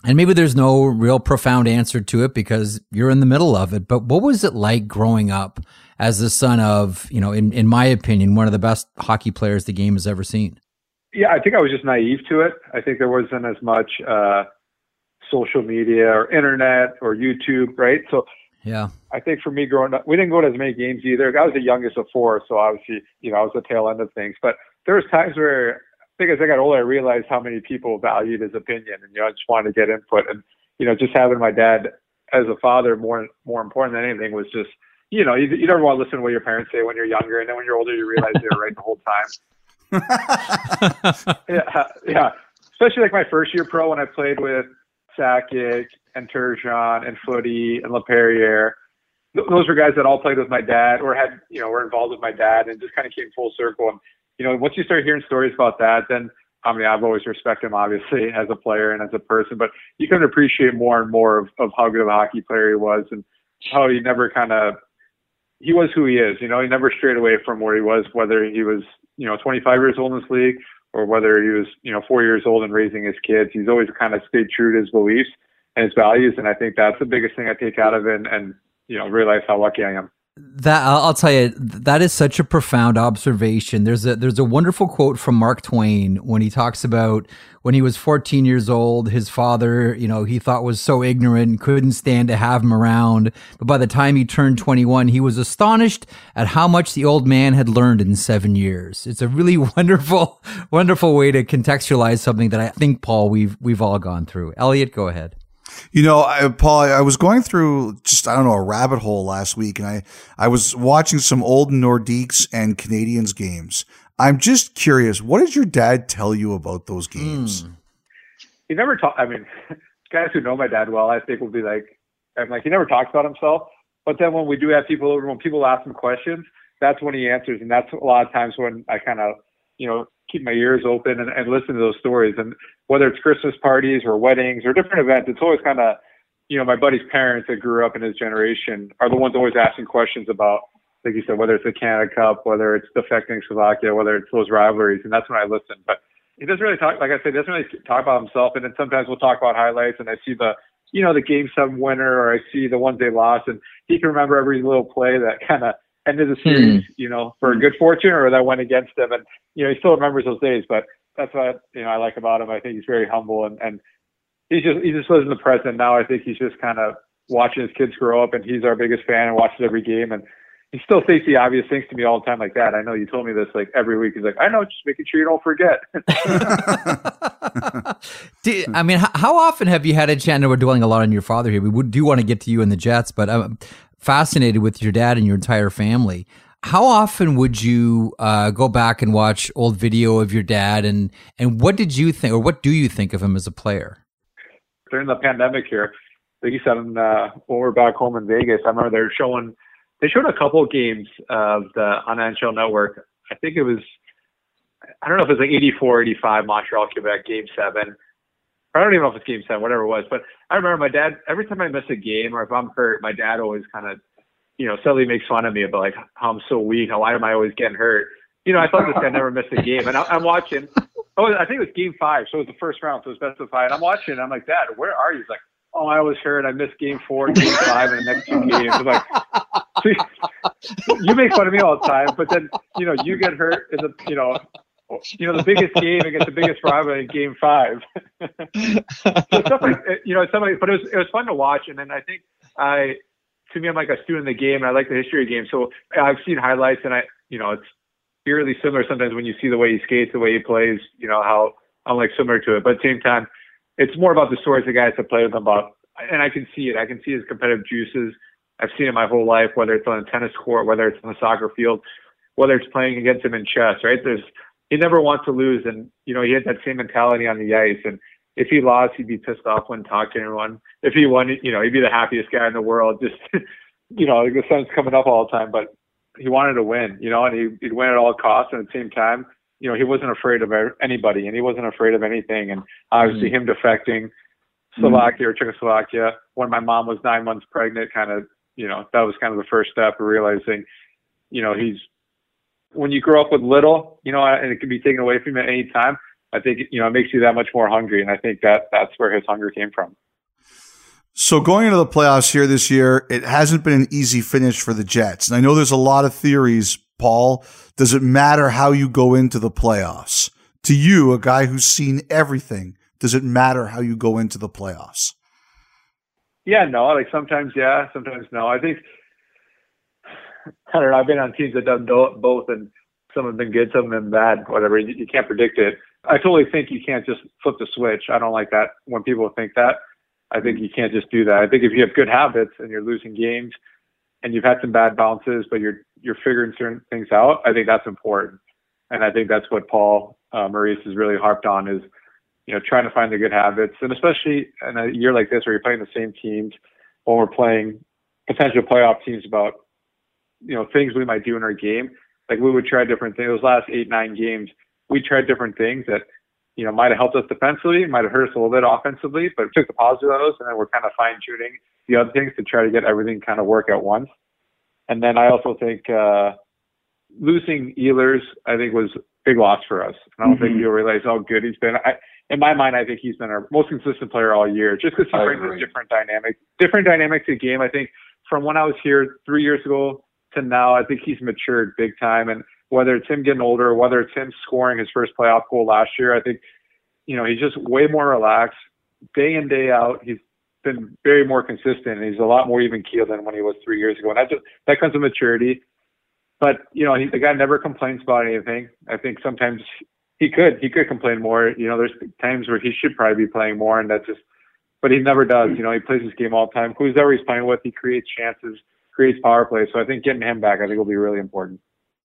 and maybe there's no real profound answer to it because you're in the middle of it. But what was it like growing up as the son of, you know, in in my opinion, one of the best hockey players the game has ever seen? Yeah, I think I was just naive to it. I think there wasn't as much uh, social media or internet or YouTube, right? So Yeah. I think for me growing up, we didn't go to as many games either. I was the youngest of four, so obviously, you know, I was the tail end of things. But there was times where I think as I got older, I realized how many people valued his opinion, and you know, I just wanted to get input. And you know, just having my dad as a father more more important than anything was just, you know, you, you never want to listen to what your parents say when you're younger, and then when you're older, you realize they were right the whole time. yeah, yeah. Especially like my first year pro when I played with Sakic and Turgeon and Footy and LaPerriere. Those were guys that all played with my dad or had, you know, were involved with my dad and just kind of came full circle. And, you know, once you start hearing stories about that, then, I mean, I've always respected him, obviously, as a player and as a person, but you can appreciate more and more of, of how good of a hockey player he was and how he never kind of, he was who he is. You know, he never strayed away from where he was, whether he was, you know, 25 years old in this league or whether he was, you know, four years old and raising his kids. He's always kind of stayed true to his beliefs and his values. And I think that's the biggest thing I take out of it and, and you know, realize how lucky I am. That I'll tell you, that is such a profound observation. There's a there's a wonderful quote from Mark Twain when he talks about when he was 14 years old, his father, you know, he thought was so ignorant couldn't stand to have him around. But by the time he turned 21, he was astonished at how much the old man had learned in seven years. It's a really wonderful, wonderful way to contextualize something that I think, Paul, we've we've all gone through. Elliot, go ahead. You know, I, Paul, I was going through just I don't know a rabbit hole last week, and I I was watching some old Nordiques and Canadiens games. I'm just curious, what did your dad tell you about those games? Hmm. he never talked. I mean, guys who know my dad well, I think will be like, I'm like, he never talks about himself. But then when we do have people over, when people ask him questions, that's when he answers, and that's a lot of times when I kind of, you know, keep my ears open and, and listen to those stories. And whether it's Christmas parties or weddings or different events, it's always kind of, you know, my buddy's parents that grew up in his generation are the ones always asking questions about, like you said, whether it's the Canada Cup, whether it's defecting Slovakia, whether it's those rivalries, and that's when I listen. But he doesn't really talk, like I said, he doesn't really talk about himself. And then sometimes we'll talk about highlights, and I see the, you know, the game seven winner, or I see the ones they lost, and he can remember every little play that kind of ended the hmm. series, you know, for a good fortune or that went against him. And you know, he still remembers those days. But that's what you know I like about him. I think he's very humble, and and he's just he just lives in the present now. I think he's just kind of watching his kids grow up, and he's our biggest fan and watches every game and. He still says the obvious things to me all the time, like that. I know you told me this like every week. He's like, I know, just making sure you don't forget. Do, I mean, h- how often have you had a chance? We're dwelling a lot on your father here. We would, do want to get to you and the Jets, but I'm fascinated with your dad and your entire family. How often would you uh, go back and watch old video of your dad, and and what did you think, or what do you think of him as a player? during the pandemic here, like you said, uh, when we were back home in Vegas, I remember they were showing, they showed a couple of games of the on NHL Network. I think it was, I don't know if it was like 84, 85 Montreal, Quebec, game seven. I don't even know if it's game seven, whatever it was. But I remember my dad, every time I miss a game or if I'm hurt, my dad always kind of, you know, subtly makes fun of me about like how I'm so weak. How why am I always getting hurt? You know, I thought this guy never missed a game. And I, I'm watching, oh, I think it was game five. So it was the first round. So it was best of five. And I'm watching. And I'm like, Dad, where are you? He's like, Oh, I was hurt. I missed game four, game five, and the next two games. I'm like, see, you make fun of me all the time, but then you know you get hurt in the you know you know the biggest game against the biggest rival in game five. so stuff like you know somebody, but it was it was fun to watch. And then I think I to me I'm like a student in the game, and I like the history of the game. So I've seen highlights, and I you know it's eerily similar sometimes when you see the way he skates, the way he plays. You know how I'm like similar to it, but at the same time. It's more about the stories the guys have played with him about, and I can see it. I can see his competitive juices. I've seen it my whole life, whether it's on a tennis court, whether it's on the soccer field, whether it's playing against him in chess. Right? There's he never wants to lose, and you know he had that same mentality on the ice. And if he lost, he'd be pissed off when talking to anyone. If he won, you know, he'd be the happiest guy in the world. Just you know, the sun's coming up all the time, but he wanted to win. You know, and he, he'd win at all costs. And at the same time, you know, he wasn't afraid of anybody and he wasn't afraid of anything. And obviously mm-hmm. him defecting Slovakia mm-hmm. or Czechoslovakia when my mom was nine months pregnant, kind of, you know, that was kind of the first step of realizing, you know, he's, when you grow up with little, you know, and it can be taken away from you at any time, I think, you know, it makes you that much more hungry. And I think that that's where his hunger came from. So going into the playoffs here this year, it hasn't been an easy finish for the Jets. And I know there's a lot of theories Paul, does it matter how you go into the playoffs? To you, a guy who's seen everything, does it matter how you go into the playoffs? Yeah, no. Like sometimes, yeah, sometimes no. I think I don't know. I've been on teams that done both, and some have been good, some have been bad. Whatever. You, you can't predict it. I totally think you can't just flip the switch. I don't like that when people think that. I think you can't just do that. I think if you have good habits and you're losing games, and you've had some bad bounces, but you're you're figuring certain things out. I think that's important, and I think that's what Paul uh, Maurice has really harped on is you know trying to find the good habits, and especially in a year like this where you're playing the same teams when we're playing potential playoff teams about you know things we might do in our game. Like we would try different things. Those last eight nine games, we tried different things that you know, might have helped us defensively, might have hurt us a little bit offensively, but took the positive of those, and then we're kind of fine tuning the other things to try to get everything kind of work at once. And then I also think uh, losing Ehlers, I think, was big loss for us. And I don't mm-hmm. think you'll realize how good he's been. I, in my mind, I think he's been our most consistent player all year, just because he I brings a different dynamic, different dynamic to the game. I think from when I was here three years ago to now, I think he's matured big time. And whether it's him getting older, whether it's him scoring his first playoff goal last year, I think, you know, he's just way more relaxed day in, day out. He's been very more consistent and he's a lot more even keel than when he was three years ago. And that just, that comes with maturity. But, you know, he, the guy never complains about anything. I think sometimes he could, he could complain more. You know, there's times where he should probably be playing more and that's just, but he never does. You know, he plays his game all the time. Who's ever he's playing with, he creates chances, creates power plays. So I think getting him back, I think will be really important.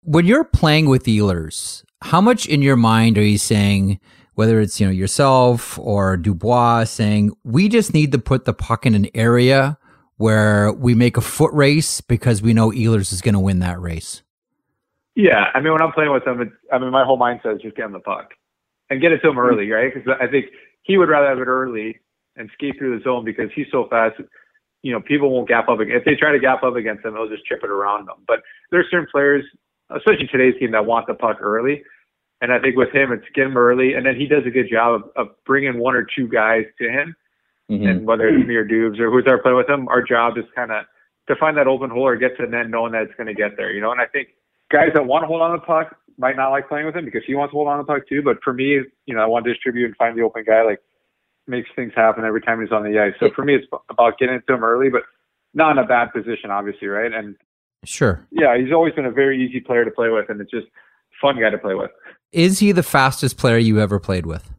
When you're playing with Ehlers, how much in your mind are you saying, whether it's you know yourself or Dubois, saying we just need to put the puck in an area where we make a foot race because we know Ehlers is going to win that race? Yeah, I mean when I'm playing with him, it's, I mean my whole mindset is just get him the puck and get it to him early, right? Because I think he would rather have it early and skate through the zone because he's so fast you know, people won't gap up. If they try to gap up against him, they'll just chip it around them. But there's certain players especially today's team that want the puck early. And I think with him, it's get him early, and then he does a good job of, of bringing one or two guys to him. Mm-hmm. And whether it's me or Dubes or who's our playing with him, our job is kind of to find that open hole or get to the net knowing that it's going to get there, you know. And I think guys that want to hold on to the puck might not like playing with him because he wants to hold on to the puck too. But for me, you know, I want to distribute and find the open guy. Like makes things happen every time he's on the ice. So for me, it's about getting to him early, but not in a bad position, obviously, right? And Sure. Yeah, he's always been a very easy player to play with, and it's just fun guy to play with. Is he the fastest player you ever played with?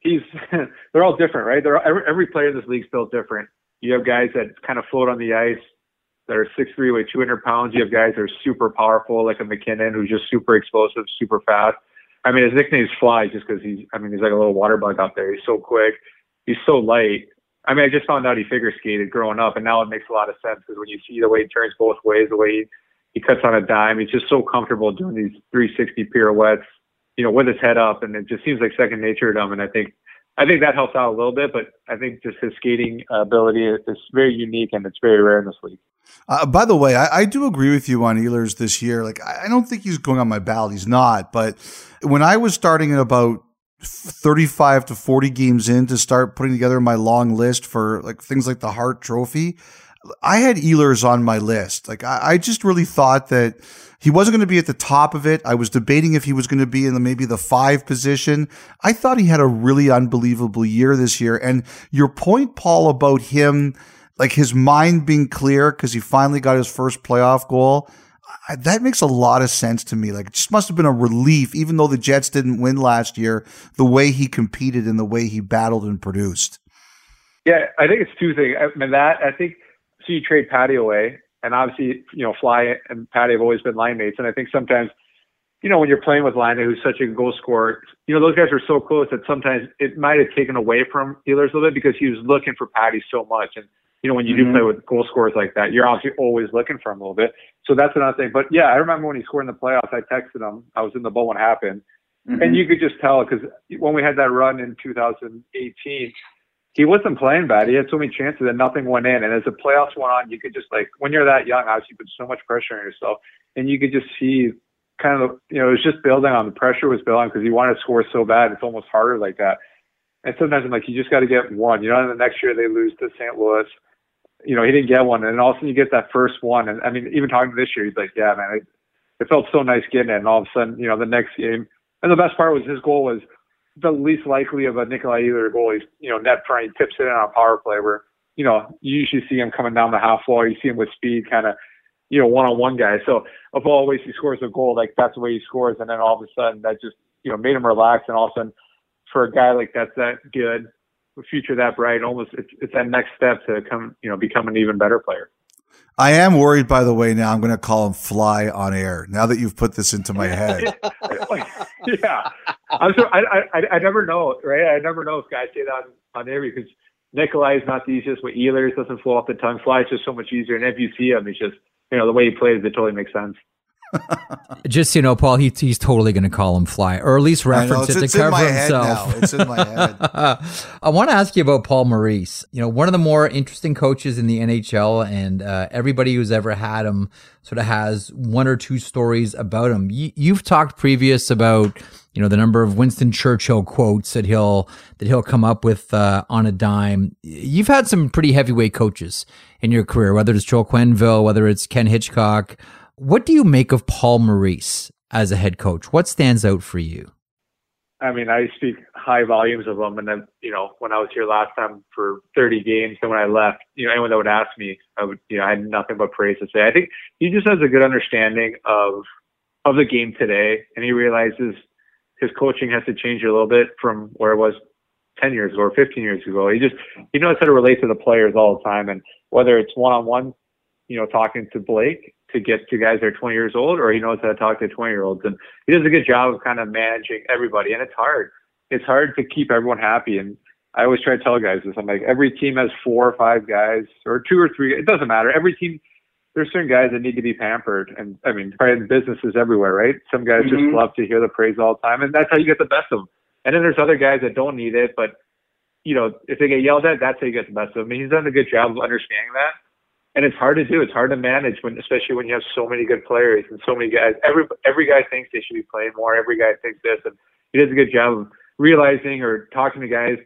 He's. they're all different, right? They're every, every player in this league's built different. You have guys that kind of float on the ice that are six three, weigh 200 pounds. You have guys that are super powerful, like a MacKinnon, who's just super explosive, super fast. I mean, his nickname is Fly just because he's. I mean, he's like a little water bug out there. He's so quick. He's so light. I mean, I just found out he figure skated growing up, and now it makes a lot of sense because when you see the way he turns both ways, the way he, he cuts on a dime, he's just so comfortable doing these 360 pirouettes, you know, with his head up, and it just seems like second nature to him. And I think, I think that helps out a little bit, but I think just his skating ability is very unique and it's very rare in this league. Uh, by the way, I, I, do agree with you on Ehlers this year. Like, I, I don't think he's going on my ballot. He's not. But when I was starting at about 35 to 40 games in to start putting together my long list for like things like the Hart Trophy, I had Ehlers on my list. Like, I, I just really thought that he wasn't going to be at the top of it. I was debating if he was going to be in the, maybe the five position. I thought he had a really unbelievable year this year. And your point, Paul, about him, like his mind being clear because he finally got his first playoff goal. I, that makes a lot of sense to me. Like it just must have been a relief, even though the Jets didn't win last year, the way he competed and the way he battled and produced. Yeah, I think it's two things. I mean, that I think so. You trade Patty away, and obviously, you know, Fly and Patty have always been line mates. And I think sometimes, you know, when you're playing with Laine, who's such a goal scorer, you know, those guys are so close that sometimes it might have taken away from Ehlers a little bit because he was looking for Patty so much. And, you know, when you mm-hmm. do play with goal scorers like that, you're obviously always looking for him a little bit. So that's another thing. But yeah, I remember when he scored in the playoffs, I texted him. I was in the bowl when it happened. Mm-hmm. And you could just tell because when we had that run in 2018, he wasn't playing bad. He had so many chances and nothing went in. And as the playoffs went on, you could just like when you're that young, obviously you put so much pressure on yourself, and you could just see kind of you know it was just building on the pressure was building because he wanted to score so bad. It's almost harder like that. And sometimes I'm like, you just got to get one. You know, and the next year they lose to St. Louis. You know, he didn't get one, and all of a sudden you get that first one. And I mean, even talking to this year, he's like, yeah, man, it, it felt so nice getting it. And all of a sudden, you know, the next game, and the best part was his goal was the least likely of a Nikolai Ehlers goal. He's, you know, net front, he tips it in on a power play where, you know, you usually see him coming down the half wall. You see him with speed, kind of, you know, one on one guy. So of all ways he scores a goal, like that's the way he scores. And then all of a sudden that just, you know, made him relax. And all of a sudden for a guy like that's that good, future that bright, almost it's, it's that next step to come, you know, become an even better player. I am worried, by the way. Now I'm going to call him Fly on air. Now that you've put this into my head. yeah, I'm so, I, I I never know, right? I never know if guys say that on on air because Nikolai is not the easiest. With Ehlers doesn't flow off the tongue. Fly is just so much easier, and if you see him, it's just you know the way he plays, it totally makes sense. Just you know, Paul, he, he's totally going to call him Fly, or at least reference it to cover himself. It's in my head. I want to ask you about Paul Maurice. You know, one of the more interesting coaches in the NHL, and uh, everybody who's ever had him sort of has one or two stories about him. You, you've talked previous about you know the number of Winston Churchill quotes that he'll that he'll come up with uh, on a dime. You've had some pretty heavyweight coaches in your career, whether it's Joel Quenneville, whether it's Ken Hitchcock. What do you make of Paul Maurice as a head coach? What stands out for you? I mean, I speak high volumes of him. And then, you know, when I was here last time for 30 games, and when I left, you know, anyone that would ask me, I would, you know, I had nothing but praise to say. I think he just has a good understanding of of the game today, and he realizes his coaching has to change a little bit from where it was 10 years ago or 15 years ago. He just he knows how to relate to the players all the time, and whether it's one on one, you know, talking to Blake to get to guys that are 20 years old, or he knows how to talk to 20 year olds. And he does a good job of kind of managing everybody. And it's hard. It's hard to keep everyone happy. And I always try to tell guys this. I'm like, every team has four or five guys, or two or three. It doesn't matter. Every team, there's certain guys that need to be pampered. And I mean, probably in businesses everywhere, right? Some guys mm-hmm. just love to hear the praise all the time, and that's how you get the best of them. And then there's other guys that don't need it, but you know, if they get yelled at, that's how you get the best of them. I mean, he's done a good job of understanding that and it's hard to do. It's hard to manage when, especially when you have so many good players and so many guys. Every every guy thinks they should be playing more. Every guy thinks this, and he does a good job of realizing or talking to guys,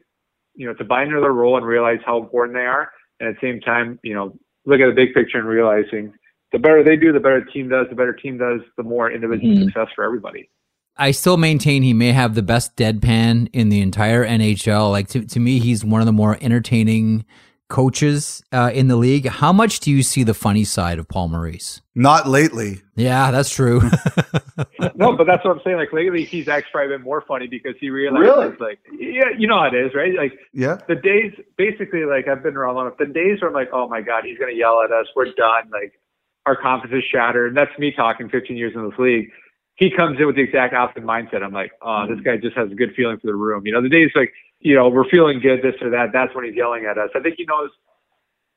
you know, to buy into their role and realize how important they are, and at the same time, you know, look at the big picture and realizing the better they do, the better the team does. The better team does, the more individual mm-hmm. success for everybody. I still maintain he may have the best deadpan in the entire NHL. Like to to me, he's one of the more entertaining coaches uh, in the league. How much do you see the funny side of Paul Maurice? Not lately. Yeah, that's true. no, but that's what I'm saying. Like lately, he's actually probably been more funny because he realizes, really? like, yeah, you know how it is, right? Like, yeah, the days, basically, like I've been around long enough. The days where I'm like, oh my god, he's gonna yell at us. We're done. Like, our confidence is shattered. And that's me talking 15 years in this league. He comes in with the exact opposite mindset. I'm like, oh, this guy just has a good feeling for the room. You know, the days like you know, we're feeling good, this or that. That's when he's yelling at us. I think he knows,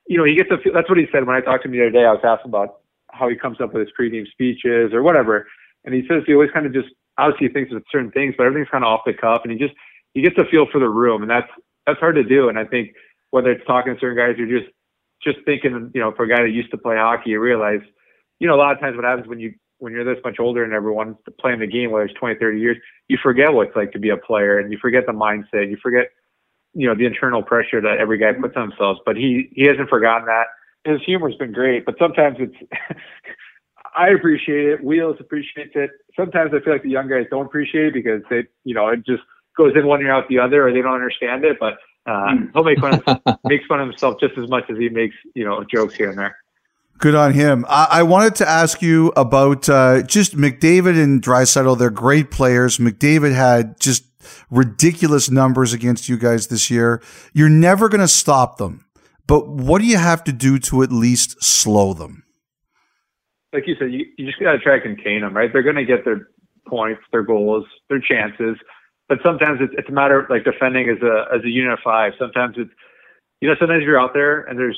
you know, he gets a feel. That's what he said when I talked to him the other day. I was asking about how he comes up with his pregame speeches or whatever. And he says he always kind of just, obviously he thinks of certain things, but everything's kind of off the cuff. And he just, he gets a feel for the room. And that's, that's hard to do. And I think whether it's talking to certain guys or just, just thinking, you know, for a guy that used to play hockey, you realize, you know, a lot of times what happens when you when you're this much older and everyone playing the game, whether it's 20, 30 years, you forget what it's like to be a player and you forget the mindset. You forget, you know, the internal pressure that every guy puts on themselves. But he, he hasn't forgotten that. His humor's been great, but sometimes it's, I appreciate it. Wheels appreciates it. Sometimes I feel like the young guys don't appreciate it because they, you know, it just goes in one ear out the other or they don't understand it. But uh, he'll make fun of, makes fun of himself just as much as he makes, you know, jokes here and there. Good on him. I, I wanted to ask you about uh, just McDavid and Draisaitl. They're great players. McDavid had just ridiculous numbers against you guys this year. You're never going to stop them, but what do you have to do to at least slow them? Like you said, you, you just got to try to contain them, right? They're going to get their points, their goals, their chances, but sometimes it's, it's a matter of like defending as a as a unit of five. Sometimes it's you know sometimes you're out there and there's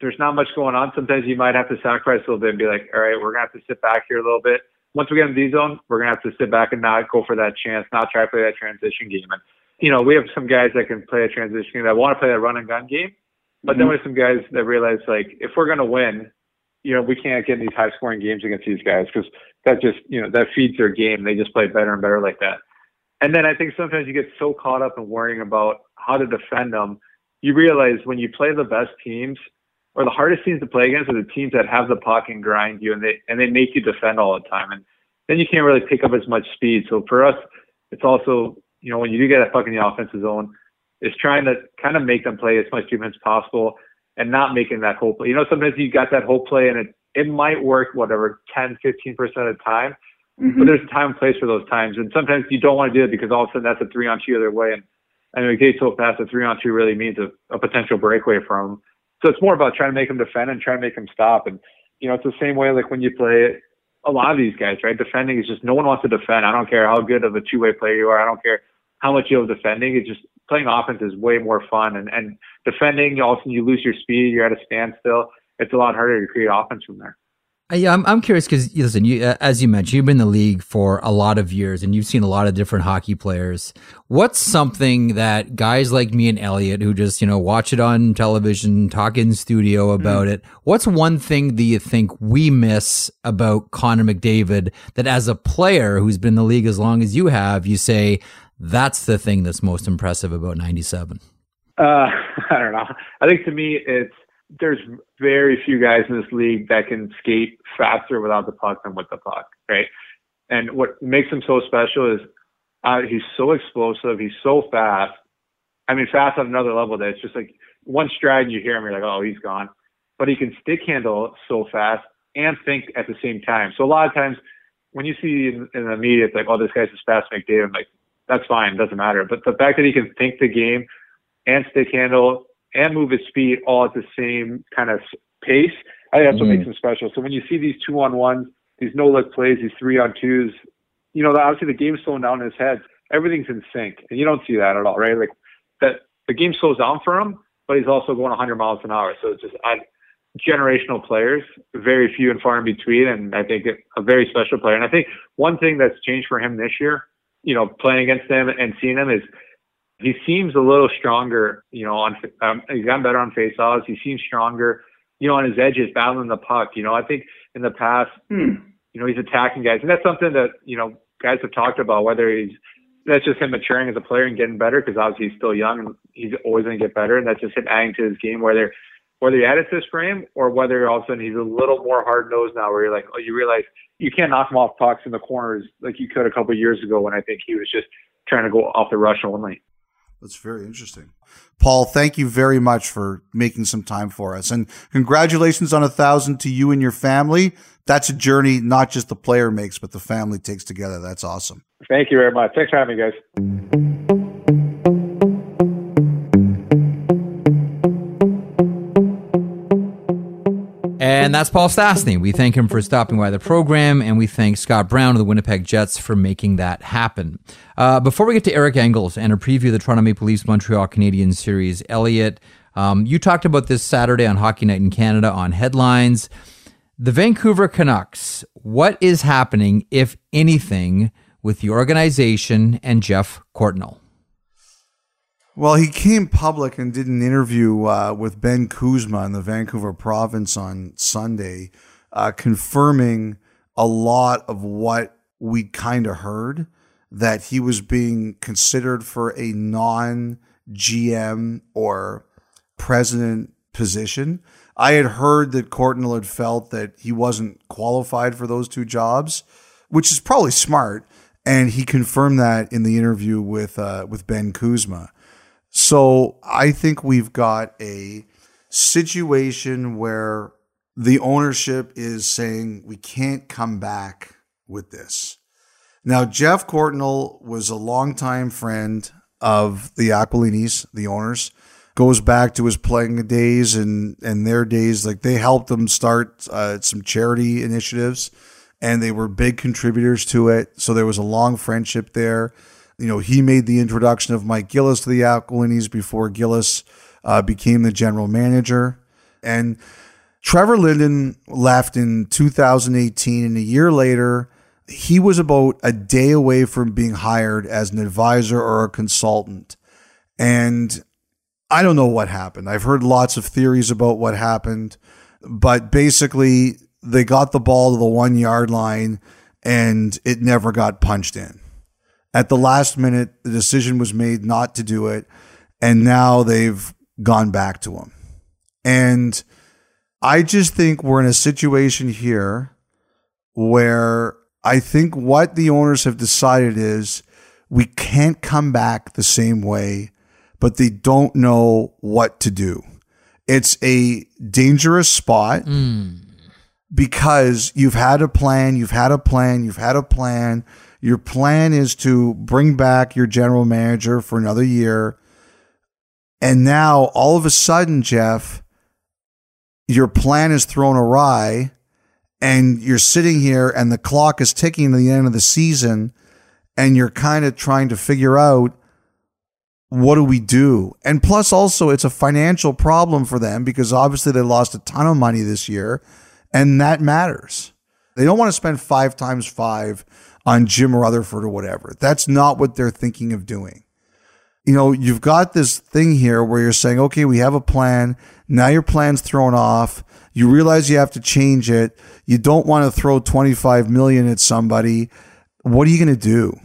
there's not much going on. Sometimes you might have to sacrifice a little bit and be like, all right, we're gonna have to sit back here a little bit. Once we get in the zone, we're gonna have to sit back and not go for that chance, not try to play that transition game. And you know, we have some guys that can play a transition game that want to play that run and gun game. But mm-hmm. then we have some guys that realize like if we're gonna win, you know, we can't get in these high scoring games against these guys because that just you know that feeds their game. They just play better and better like that. And then I think sometimes you get so caught up in worrying about how to defend them, you realize when you play the best teams, or the hardest teams to play against are the teams that have the puck and grind you and they and they make you defend all the time and then you can't really pick up as much speed. So for us, it's also you know when you do get a puck in the offensive zone, it's trying to kind of make them play as much defense as possible and not making that whole play. You know sometimes you got that whole play and it it might work whatever 10 15 percent of the time. Mm-hmm. But there's a time and place for those times, and sometimes you don't want to do it because all of a sudden that's a three on two other way, and I mean, McDavid so fast, a three on two really means a, a potential breakaway from him. So it's more about trying to make them defend and trying to make them stop. And, you know, it's the same way like when you play a lot of these guys, right? Defending is just no one wants to defend. I don't care how good of a two way player you are. I don't care how much you have defending. It's just playing offense is way more fun. And, and defending, also you lose your speed. You're at a standstill. It's a lot harder to create offense from there. Yeah, I'm, I'm curious because listen, you, uh, as you mentioned, you've been in the league for a lot of years and you've seen a lot of different hockey players. What's something that guys like me and Elliot, who just you know watch it on television, talk in studio about mm. it, what's one thing that you think we miss about Connor McDavid that, as a player who's been in the league as long as you have, you say that's the thing that's most impressive about '97? Uh, I don't know. I think to me, it's there's very few guys in this league that can skate faster without the puck than with the puck, right? And what makes him so special is uh, he's so explosive, he's so fast. I mean, fast on another level that it's just like one stride and you hear him, you're like, oh, he's gone. But he can stick handle so fast and think at the same time. So a lot of times when you see in, in the media, it's like, oh, this guy's as fast McDavid. I'm like, that's fine, doesn't matter. But the fact that he can think the game and stick handle and move his feet all at the same kind of pace. I think that's what mm-hmm. makes him special. So when you see these two on ones, these no look plays, these three on twos, you know, obviously the game's slowing down in his head. Everything's in sync, and you don't see that at all, right? Like that, the game slows down for him, but he's also going 100 miles an hour. So it's just I, generational players, very few and far in between, and I think a very special player. And I think one thing that's changed for him this year, you know, playing against him and seeing him is he seems a little stronger, you know, on um, he's gotten better on faceoffs. He seems stronger, you know, on his edges, battling the puck. You know, I think in the past, hmm. you know, he's attacking guys, and that's something that you know guys have talked about. Whether he's that's just him maturing as a player and getting better because obviously he's still young and he's always going to get better, and that's just him adding to his game. Whether whether he added to his frame or whether all of a sudden he's a little more hard nosed now, where you're like, oh, you realize you can't knock him off pucks in the corners like you could a couple of years ago when I think he was just trying to go off the rush only. That's very interesting. Paul, thank you very much for making some time for us. And congratulations on a thousand to you and your family. That's a journey not just the player makes, but the family takes together. That's awesome. Thank you very much. Thanks for having me, guys. And that's Paul Stastny. We thank him for stopping by the program, and we thank Scott Brown of the Winnipeg Jets for making that happen. Uh, before we get to Eric Engels and a preview of the Toronto Maple Leafs Montreal Canadiens series, Elliotte, um, you talked about this Saturday on Hockey Night in Canada on headlines. The Vancouver Canucks, what is happening, if anything, with the organization and Geoff Courtnall? Well, he came public and did an interview uh, with Ben Kuzma in the Vancouver province on Sunday, uh, confirming a lot of what we kind of heard that he was being considered for a non GM or president position. I had heard that Courtnall had felt that he wasn't qualified for those two jobs, which is probably smart. And he confirmed that in the interview with uh, with Ben Kuzma. So I think we've got a situation where the ownership is saying we can't come back with this. Now, Geoff Courtnall was a longtime friend of the Aquilinis, the owners. Goes back to his playing days and and their days. Like they helped them start uh, some charity initiatives, and they were big contributors to it. So there was a long friendship there. You know, he made the introduction of Mike Gillis to the Aquilinis before Gillis uh, became the general manager, and Trevor Linden left in 2018, and a year later he was about a day away from being hired as an advisor or a consultant. And I don't know what happened. I've heard lots of theories about what happened, but basically, they got the ball to the one yard line and it never got punched in. At the last minute, the decision was made not to do it. And now they've gone back to him. And I just think we're in a situation here where I think what the owners have decided is we can't come back the same way, but they don't know what to do. It's a dangerous spot hmm. because you've had a plan, you've had a plan, you've had a plan. Your plan is to bring back your general manager for another year. And now all of a sudden, Jeff, your plan is thrown awry and you're sitting here and the clock is ticking to the end of the season and you're kind of trying to figure out what do we do? And plus also it's a financial problem for them because obviously they lost a ton of money this year and that matters. They don't want to spend 5 times 5 on Jim Rutherford or whatever. That's not what they're thinking of doing. You know, you've got this thing here where you're saying, "Okay, we have a plan. Now your plan's thrown off you realize you have to change it. You don't want to throw 25 million at somebody. What are you going to do?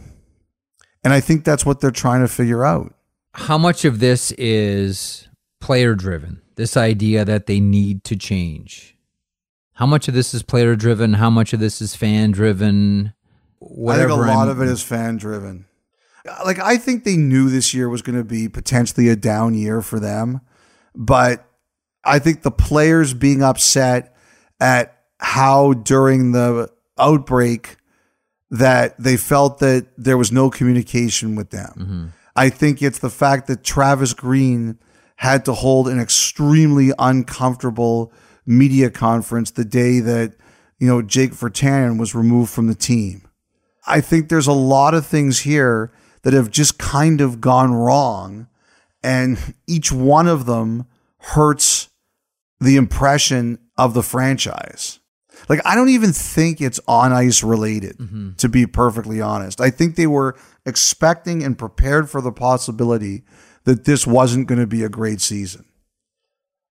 And I think that's what they're trying to figure out. How much of this is player driven? This idea that they need to change. How much of this is player driven? How much of this is fan driven? I think a lot of it is fan driven. Like I think they knew this year was going to be potentially a down year for them, but I think the players being upset at how during the outbreak that they felt that there was no communication with them. Mm-hmm. I think it's the fact that Travis Green had to hold an extremely uncomfortable media conference the day that, you know, Jake Virtanen was removed from the team. I think there's a lot of things here that have just kind of gone wrong and each one of them hurts the impression of the franchise. Like, I don't even think it's on ice related, Mm-hmm. to be perfectly honest. I think they were expecting and prepared for the possibility that this wasn't going to be a great season.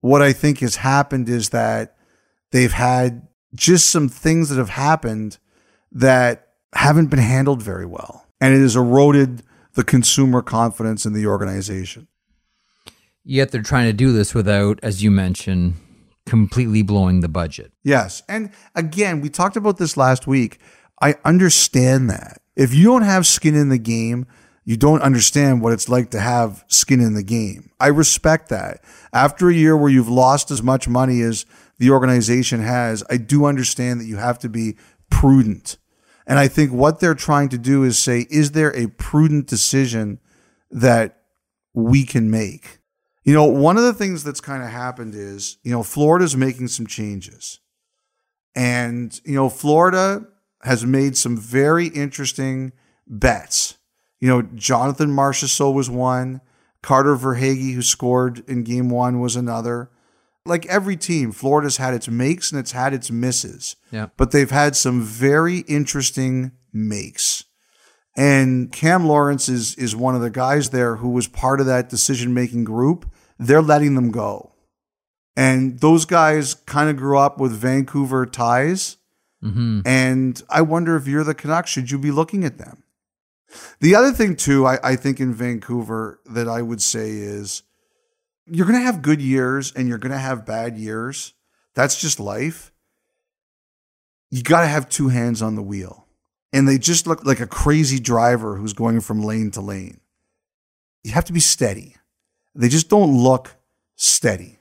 What I think has happened is that they've had just some things that have happened that haven't been handled very well. And it has eroded the consumer confidence in the organization. Yet they're trying to do this without, as you mentioned, completely blowing the budget. Yes. And again, we talked about this last week. I understand that. If you don't have skin in the game, you don't understand what it's like to have skin in the game. I respect that. After a year where you've lost as much money as the organization has, I do understand that you have to be prudent. And I think what they're trying to do is say, is there a prudent decision that we can make? You know, one of the things that's kind of happened is, you know, Florida's making some changes. And, you know, Florida has made some very interesting bets. You know, Jonathan Marchessault was one. Carter Verhaeghe, who scored in game one, was another. Like every team, Florida's had its makes and it's had its misses. Yeah. But they've had some very interesting makes. And Cam Lawrence is is one of the guys there who was part of that decision making group. They're letting them go. And those guys kind of grew up with Vancouver ties. Mm-hmm. And I wonder if you're the Canucks, should you be looking at them? The other thing, too, I, I think in Vancouver that I would say is you're going to have good years and you're going to have bad years. That's just life. You got to have two hands on the wheel. And they just look like a crazy driver who's going from lane to lane. You have to be steady. They just don't look steady.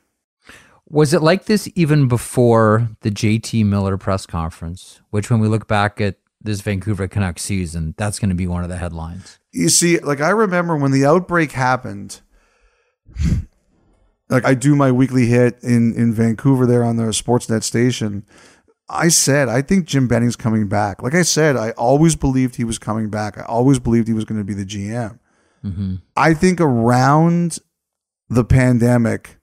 Was it like this even before the JT Miller press conference? Which, when we look back at this Vancouver Canucks season, that's going to be one of the headlines. You see, like I remember when the outbreak happened, like I do my weekly hit in in Vancouver there on the Sportsnet station. I said I think Jim Benning's coming back. Like I said, I always believed he was coming back. I always believed he was going to be the GM. Mm-hmm. I think around the pandemic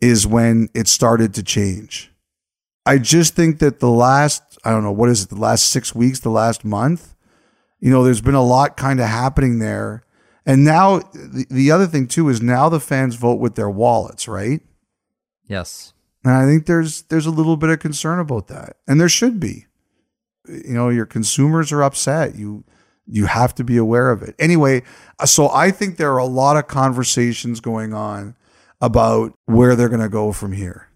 is when it started to change. I just think that the last, I don't know, what is it, the last six weeks, the last month, you know, there's been a lot kind of happening there. And now the, the other thing too is now the fans vote with their wallets, right? Yes. And I think there's there's a little bit of concern about that. And there should be. You know, your consumers are upset. You you have to be aware of it. Anyway, so I think there are a lot of conversations going on about where they're going to go from here.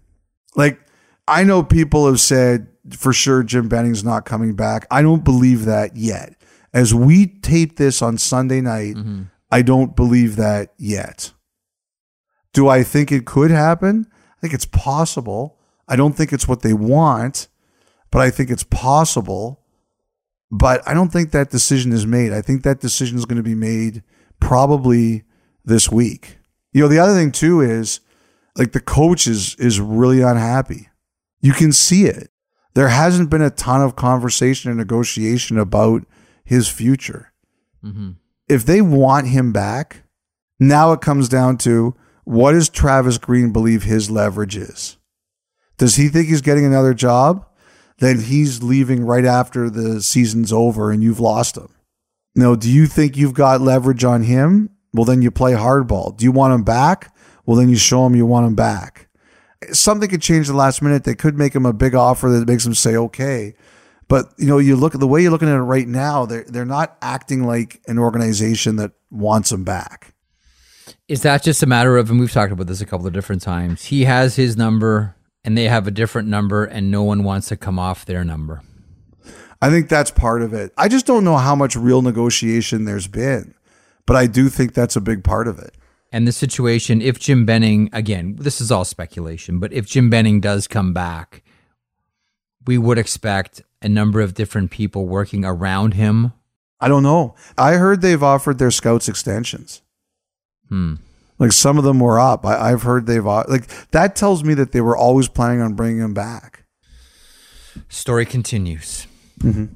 Like, I know people have said for sure Jim Benning's not coming back. I don't believe that yet. As we tape this on Sunday night, Mm-hmm. I don't believe that yet. Do I think it could happen? I think it's possible. I don't think it's what they want, but I think it's possible. But I don't think that decision is made. I think that decision is going to be made probably this week. You know, the other thing too is like the coach is is really unhappy. You can see it. There hasn't been a ton of conversation and negotiation about his future. Mm-hmm. If they want him back, now it comes down to what does Travis Green believe his leverage is? Does he think he's getting another job? Then he's leaving right after the season's over and you've lost him. No, do you think you've got leverage on him? Well, then you play hardball. Do you want him back? Well, then you show him you want him back. Something could change the last minute. They could make him a big offer that makes him say okay. But you know, you look at the way you're looking at it right now. They're they're not acting like an organization that wants him back. Is that just a matter of, and we've talked about this a couple of different times, he has his number and they have a different number and no one wants to come off their number? I think that's part of it. I just don't know how much real negotiation there's been, but I do think that's a big part of it. And the situation, if Jim Benning, again, this is all speculation, but if Jim Benning does come back, we would expect a number of different people working around him. I don't know. I heard they've offered their scouts extensions. Hmm. Like some of them were up. I, I've heard they've like that tells me that they were always planning on bringing him back. Story continues. Mhm.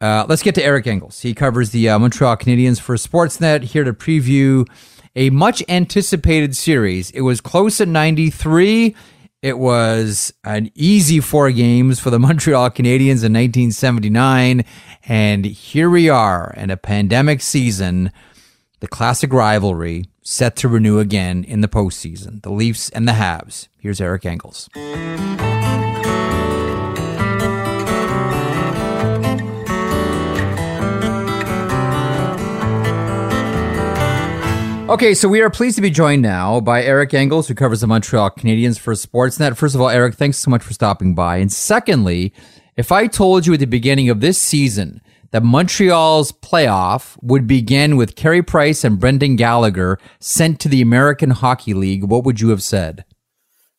Uh, let's get to Eric Engels. He covers the uh, Montreal Canadiens for Sportsnet here to preview a much anticipated series. It was close at 93. It was an easy four games for the Montreal Canadiens in 1979. And here we are in a pandemic season, the classic rivalry set to renew again in the postseason. The Leafs and the Habs. Here's Eric Engels. Okay, so we are pleased to be joined now by Eric Engels, who covers the Montreal Canadiens for Sportsnet. First of all, Eric, thanks so much for stopping by. And secondly, if I told you at the beginning of this season that Montreal's playoff would begin with Carey Price and Brendan Gallagher sent to the American Hockey League, what would you have said?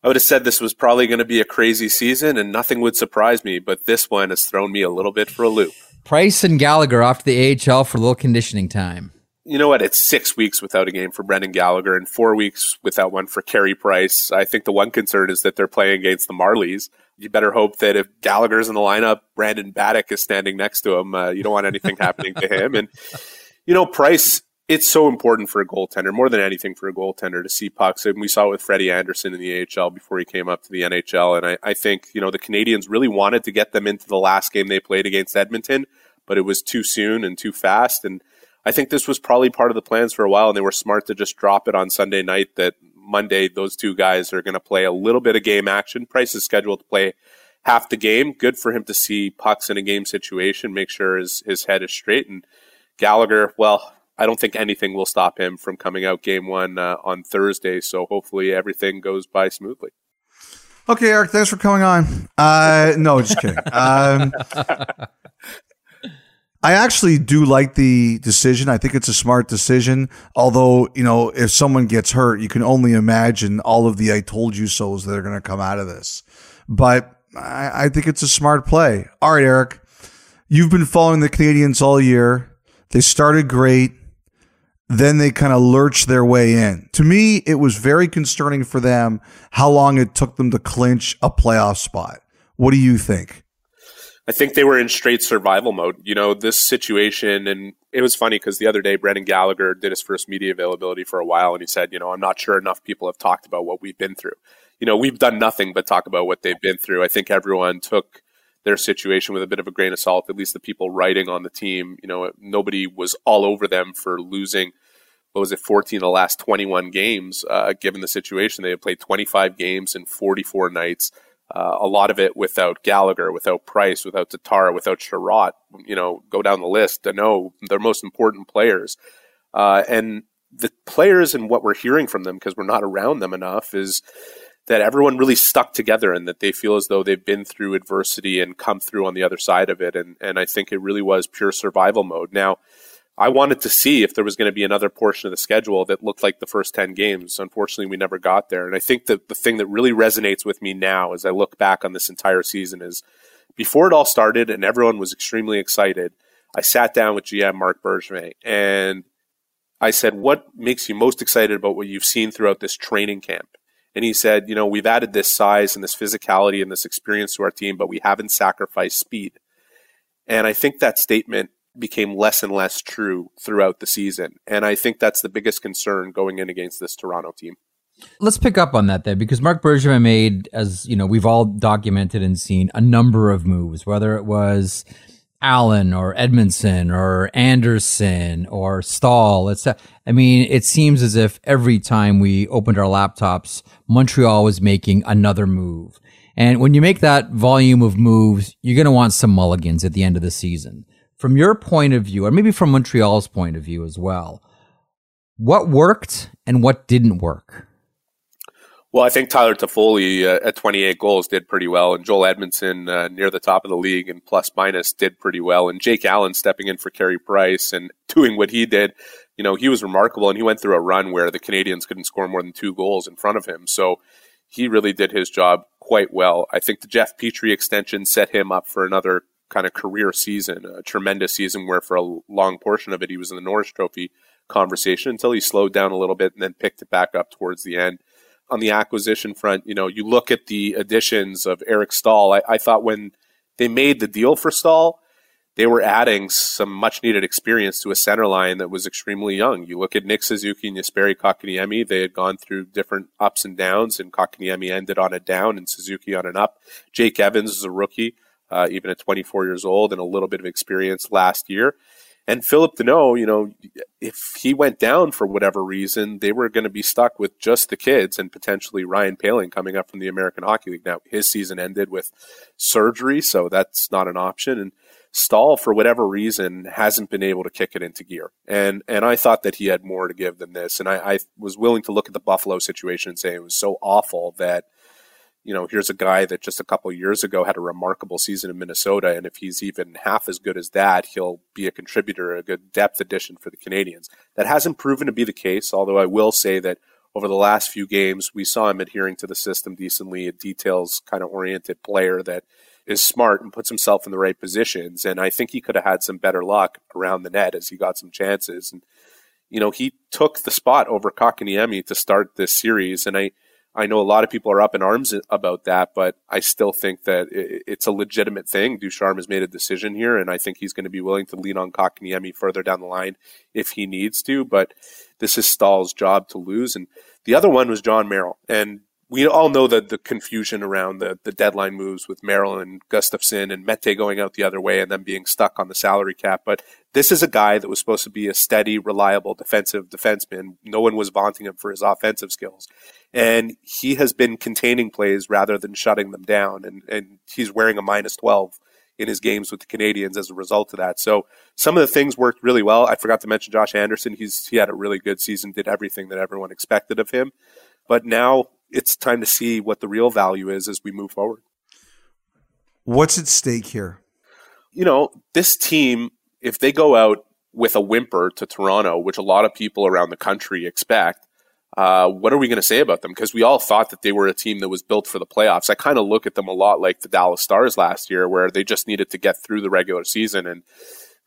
I would have said this was probably going to be a crazy season and nothing would surprise me, but this one has thrown me a little bit for a loop. Price and Gallagher off to the AHL for a little conditioning time. You know what? It's six weeks without a game for Brendan Gallagher and four weeks without one for Carey Price. I think the one concern is that they're playing against the Marlies. You better hope that if Gallagher's in the lineup, Brandon Baddock is standing next to him. Uh, you don't want anything happening to him. And, you know, Price, it's so important for a goaltender, more than anything for a goaltender to see pucks. And we saw it with Freddie Andersen in the AHL before he came up to the NHL. And I, I think, you know, the Canadiens really wanted to get them into the last game they played against Edmonton, but it was too soon and too fast. And I think this was probably part of the plans for a while, and they were smart to just drop it on Sunday night. That Monday, those two guys are going to play a little bit of game action. Price is scheduled to play half the game. Good for him to see pucks in a game situation, make sure his his head is straight. And Gallagher, well, I don't think anything will stop him from coming out game one uh, on Thursday. So hopefully everything goes by smoothly. Okay, Eric, thanks for coming on. Uh, no, just kidding. Um, I actually do like the decision. I think it's a smart decision. Although, you know, if someone gets hurt, you can only imagine all of the I told you so's that are going to come out of this. But I, I think it's a smart play. All right, Eric, you've been following the Canadiens all year. They started great. Then they kind of lurched their way in. To me, it was very concerning for them how long it took them to clinch a playoff spot. What do you think? I think they were in straight survival mode. You know, this situation, and it was funny because the other day, Brendan Gallagher did his first media availability for a while, and he said, you know, I'm not sure enough people have talked about what we've been through. You know, we've done nothing but talk about what they've been through. I think everyone took their situation with a bit of a grain of salt, at least the people writing on the team. You know, nobody was all over them for losing, what was it, 14 of the last 21 games, uh, given the situation. They had played 25 games in 44 nights uh, a lot of it without Gallagher, without Price, without Tatar, without Chiarot. You know, go down the list. To know their most important players, uh, and the players and what we're hearing from them because we're not around them enough is that everyone really stuck together and that they feel as though they've been through adversity and come through on the other side of it. And and I think it really was pure survival mode. Now I wanted to see if there was going to be another portion of the schedule that looked like the first 10 games. Unfortunately, we never got there. And I think that the thing that really resonates with me now as I look back on this entire season is before it all started and everyone was extremely excited, I sat down with GM Mark Bergevin and I said, What makes you most excited about what you've seen throughout this training camp? And he said, You know, we've added this size and this physicality and this experience to our team, but we haven't sacrificed speed. And I think that statement became less and less true throughout the season. And I think that's the biggest concern going in against this Toronto team. Let's pick up on that then, because Mark Bergevin made, as you know, we've all documented and seen a number of moves, whether it was Allen or Edmondson or Anderson or Staal. It's, I mean, it seems as if every time we opened our laptops, Montreal was making another move. And when you make that volume of moves, you're going to want some mulligans at the end of the season from your point of view, or maybe from Montreal's point of view as well, what worked and what didn't work? Well, I think Tyler Toffoli uh, at 28 goals did pretty well, and Joel Edmondson uh, near the top of the league and plus minus did pretty well, and Jake Allen stepping in for Carey Price and doing what he did, you know, he was remarkable, and he went through a run where the Canadiens couldn't score more than two goals in front of him, so he really did his job quite well. I think the Jeff Petry extension set him up for another kind of career season, a tremendous season where for a long portion of it he was in the Norris Trophy conversation until he slowed down a little bit and then picked it back up towards the end. On the acquisition front, you know, you look at the additions of Eric Staal. I, I thought when they made the deal for Staal, they were adding some much needed experience to a center line that was extremely young. You look at Nick Suzuki and Jesperi Kotkaniemi, they had gone through different ups and downs, and Kotkaniemi ended on a down and Suzuki on an up. Jake Evans is a rookie uh, even at 24 years old and a little bit of experience last year. And Philip Danault, you know, if he went down for whatever reason, they were going to be stuck with just the kids and potentially Ryan Poehling coming up from the American Hockey League. Now, his season ended with surgery, so that's not an option. And Staal, for whatever reason, hasn't been able to kick it into gear. And and I thought that he had more to give than this. And I, I was willing to look at the Buffalo situation and say it was so awful that – you know, here's a guy that just a couple years ago had a remarkable season in Minnesota, and if he's even half as good as that, he'll be a contributor, a good depth addition for the Canadiens. That hasn't proven to be the case, although I will say that over the last few games, we saw him adhering to the system decently, a details kind of oriented player that is smart and puts himself in the right positions. And I think he could have had some better luck around the net as he got some chances. And, you know, he took the spot over Kotkaniemi to start this series. And I, I know a lot of people are up in arms about that, but I still think that it's a legitimate thing. Ducharme has made a decision here, and I think he's going to be willing to lean on Kotkaniemi further down the line if he needs to. But this is Staal's job to lose. And the other one was Jon Merrill. And we all know that the confusion around the, the deadline moves with Merrill and Gustafsson and Mete going out the other way and then being stuck on the salary cap. But this is a guy that was supposed to be a steady, reliable defensive defenseman. No one was vaunting him for his offensive skills. And he has been containing plays rather than shutting them down. And, and he's wearing a minus 12 in his games with the Canadiens as a result of that. So some of the things worked really well. I forgot to mention Josh Anderson. He's he had a really good season, did everything that everyone expected of him. But now it's time to see what the real value is as we move forward. What's at stake here? You know, this team, if they go out with a whimper to Toronto, which a lot of people around the country expect, uh, what are we going to say about them? Because we all thought that they were a team that was built for the playoffs. I kind of look at them a lot like the Dallas Stars last year, where they just needed to get through the regular season and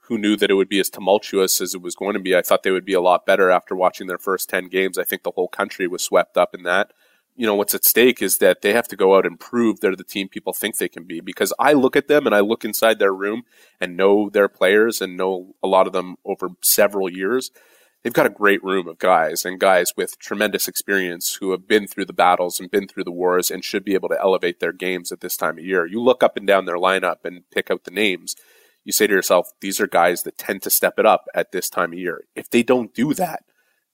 who knew that it would be as tumultuous as it was going to be. I thought they would be a lot better after watching their first 10 games. I think the whole country was swept up in that you know, what's at stake is that they have to go out and prove they're the team people think they can be. Because I look at them and I look inside their room and know their players and know a lot of them over several years. They've got a great room of guys and guys with tremendous experience who have been through the battles and been through the wars and should be able to elevate their games at this time of year. You look up and down their lineup and pick out the names. You say to yourself, these are guys that tend to step it up at this time of year. If they don't do that,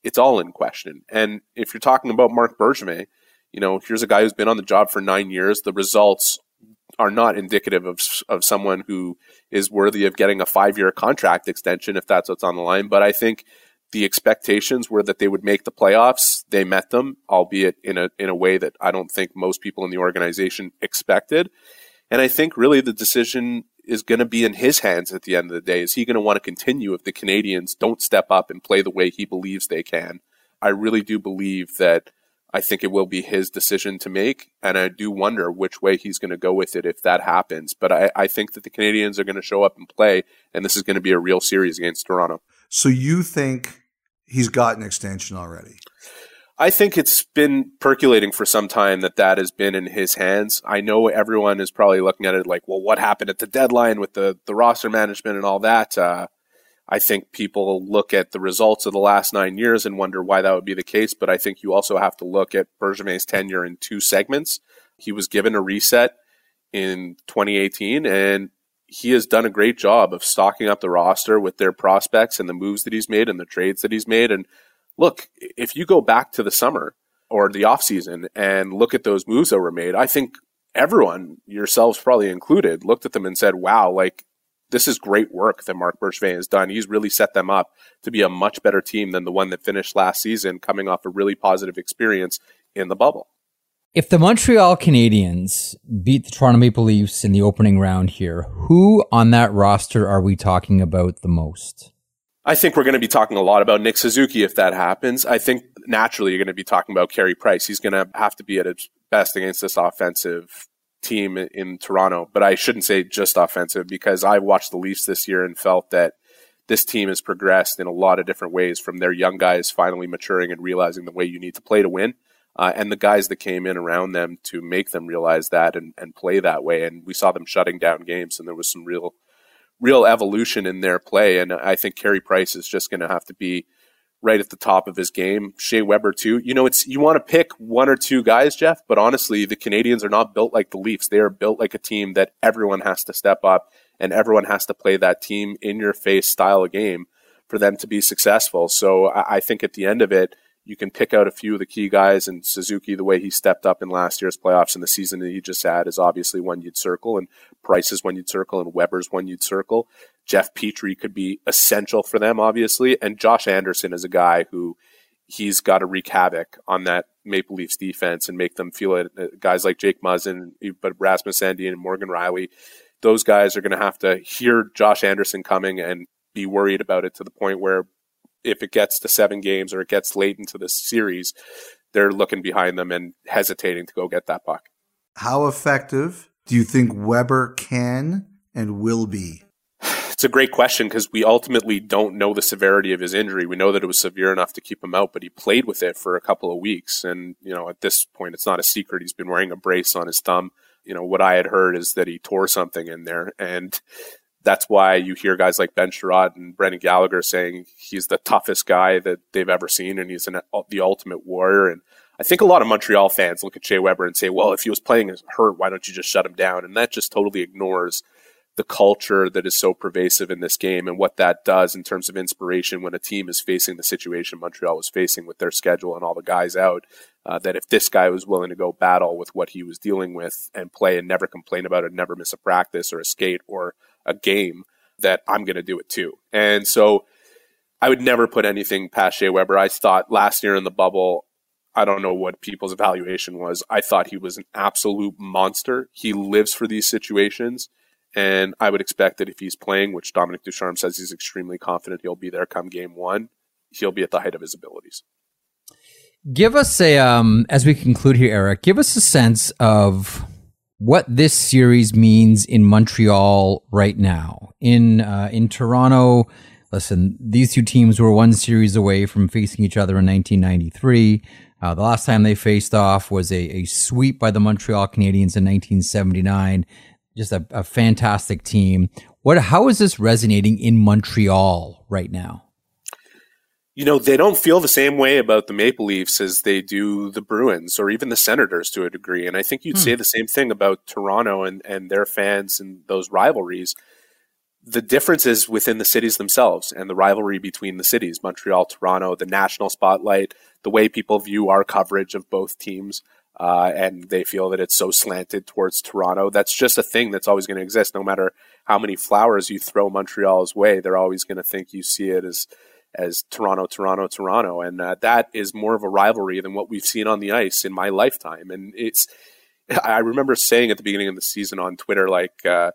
it's all in question. And if you're talking about Mark Bergevin, you know, here's a guy who's been on the job for nine years. The results are not indicative of of someone who is worthy of getting a five year contract extension if that's what's on the line. But I think the expectations were that they would make the playoffs. They met them, albeit in a in a way that I don't think most people in the organization expected. And I think really the decision is going to be in his hands at the end of the day. Is he going to want to continue if the Canadiens don't step up and play the way he believes they can? I really do believe that I think it will be his decision to make. And I do wonder which way he's going to go with it if that happens. But I, I think that the Canadiens are going to show up and play, and this is going to be a real series against Toronto. So you think he's got an extension already? I think it's been percolating for some time that that has been in his hands. I know everyone is probably looking at it like, well, what happened at the deadline with the, the roster management and all that? Uh, I think people look at the results of the last nine years and wonder why that would be the case. But I think you also have to look at Bergevin's tenure in two segments. He was given a reset in 2018, and he has done a great job of stocking up the roster with their prospects and the moves that he's made and the trades that he's made. And look, if you go back to the summer or the offseason and look at those moves that were made, I think everyone, yourselves probably included, looked at them and said, wow, like this is great work that Mark Bergevin has done. He's really set them up to be a much better team than the one that finished last season, coming off a really positive experience in the bubble. If the Montreal Canadiens beat the Toronto Maple Leafs in the opening round here, who on that roster are we talking about the most? I think we're going to be talking a lot about Nick Suzuki if that happens. I think naturally you're going to be talking about Carey Price. He's going to have to be at his best against this offensive team in Toronto, but I shouldn't say just offensive because I watched the Leafs this year and felt that this team has progressed in a lot of different ways from their young guys finally maturing and realizing the way you need to play to win. Uh, and the guys that came in around them to make them realize that and, and play that way. And we saw them shutting down games, and there was some real, real evolution in their play. And I think Carey Price is just going to have to be right at the top of his game. Shea Weber too. You know, it's you want to pick one or two guys, Jeff, but honestly, the Canadiens are not built like the Leafs. They are built like a team that everyone has to step up and everyone has to play that team in your face style of game for them to be successful. So I think at the end of it, you can pick out a few of the key guys and Suzuki, the way he stepped up in last year's playoffs and the season that he just had is obviously one you'd circle and Price is one you'd circle and Weber's one you'd circle. Jeff Petry could be essential for them, obviously. And Josh Anderson is a guy who he's got to wreak havoc on that Maple Leafs defense and make them feel it. Uh, guys like Jake Muzzin, but Rasmus Sandin and Morgan Rielly, those guys are going to have to hear Josh Anderson coming and be worried about it to the point where if it gets to seven games or it gets late into the series, they're looking behind them and hesitating to go get that puck. How effective do you think Weber can and will be? It's a great question because we ultimately don't know the severity of his injury. We know that it was severe enough to keep him out, but he played with it for a couple of weeks. And, you know, at this point, it's not a secret. He's been wearing a brace on his thumb. You know, what I had heard is that he tore something in there. And that's why you hear guys like Ben Chiarot and Brendan Gallagher saying he's the toughest guy that they've ever seen and he's an, the ultimate warrior. And I think a lot of Montreal fans look at Shea Weber and say, well, if he was playing hurt, why don't you just shut him down? And that just totally ignores the culture that is so pervasive in this game and what that does in terms of inspiration when a team is facing the situation Montreal was facing with their schedule and all the guys out. Uh, that if this guy was willing to go battle with what he was dealing with and play and never complain about it, never miss a practice or a skate or a game, that I'm going to do it too. And so I would never put anything past Shea Weber. I thought last year in the bubble, I don't know what people's evaluation was. I thought he was an absolute monster. He lives for these situations. And I would expect that if he's playing, which Dominic Ducharme says he's extremely confident he'll be there come game one, he'll be at the height of his abilities. Give us a, um, as we conclude here, Eric, give us a sense of what this series means in Montreal right now. In, uh, in Toronto, listen, these two teams were one series away from facing each other in 1993. Uh, the last time they faced off was a, a sweep by the Montreal Canadiens in 1979. Just a, a fantastic team. What? How is this resonating in Montreal right now? You know, they don't feel the same way about the Maple Leafs as they do the Bruins or even the Senators to a degree. And I think you'd hmm. say the same thing about Toronto and, and their fans and those rivalries the difference is within the cities themselves and the rivalry between the cities, Montreal, Toronto, the national spotlight, the way people view our coverage of both teams. Uh, and they feel that it's so slanted towards Toronto. That's just a thing that's always going to exist. No matter how many flowers you throw Montreal's way, they're always going to think you see it as as Toronto, Toronto, Toronto, and uh, that is more of a rivalry than what we've seen on the ice in my lifetime. And it's, I remember saying at the beginning of the season on Twitter, like. Uh,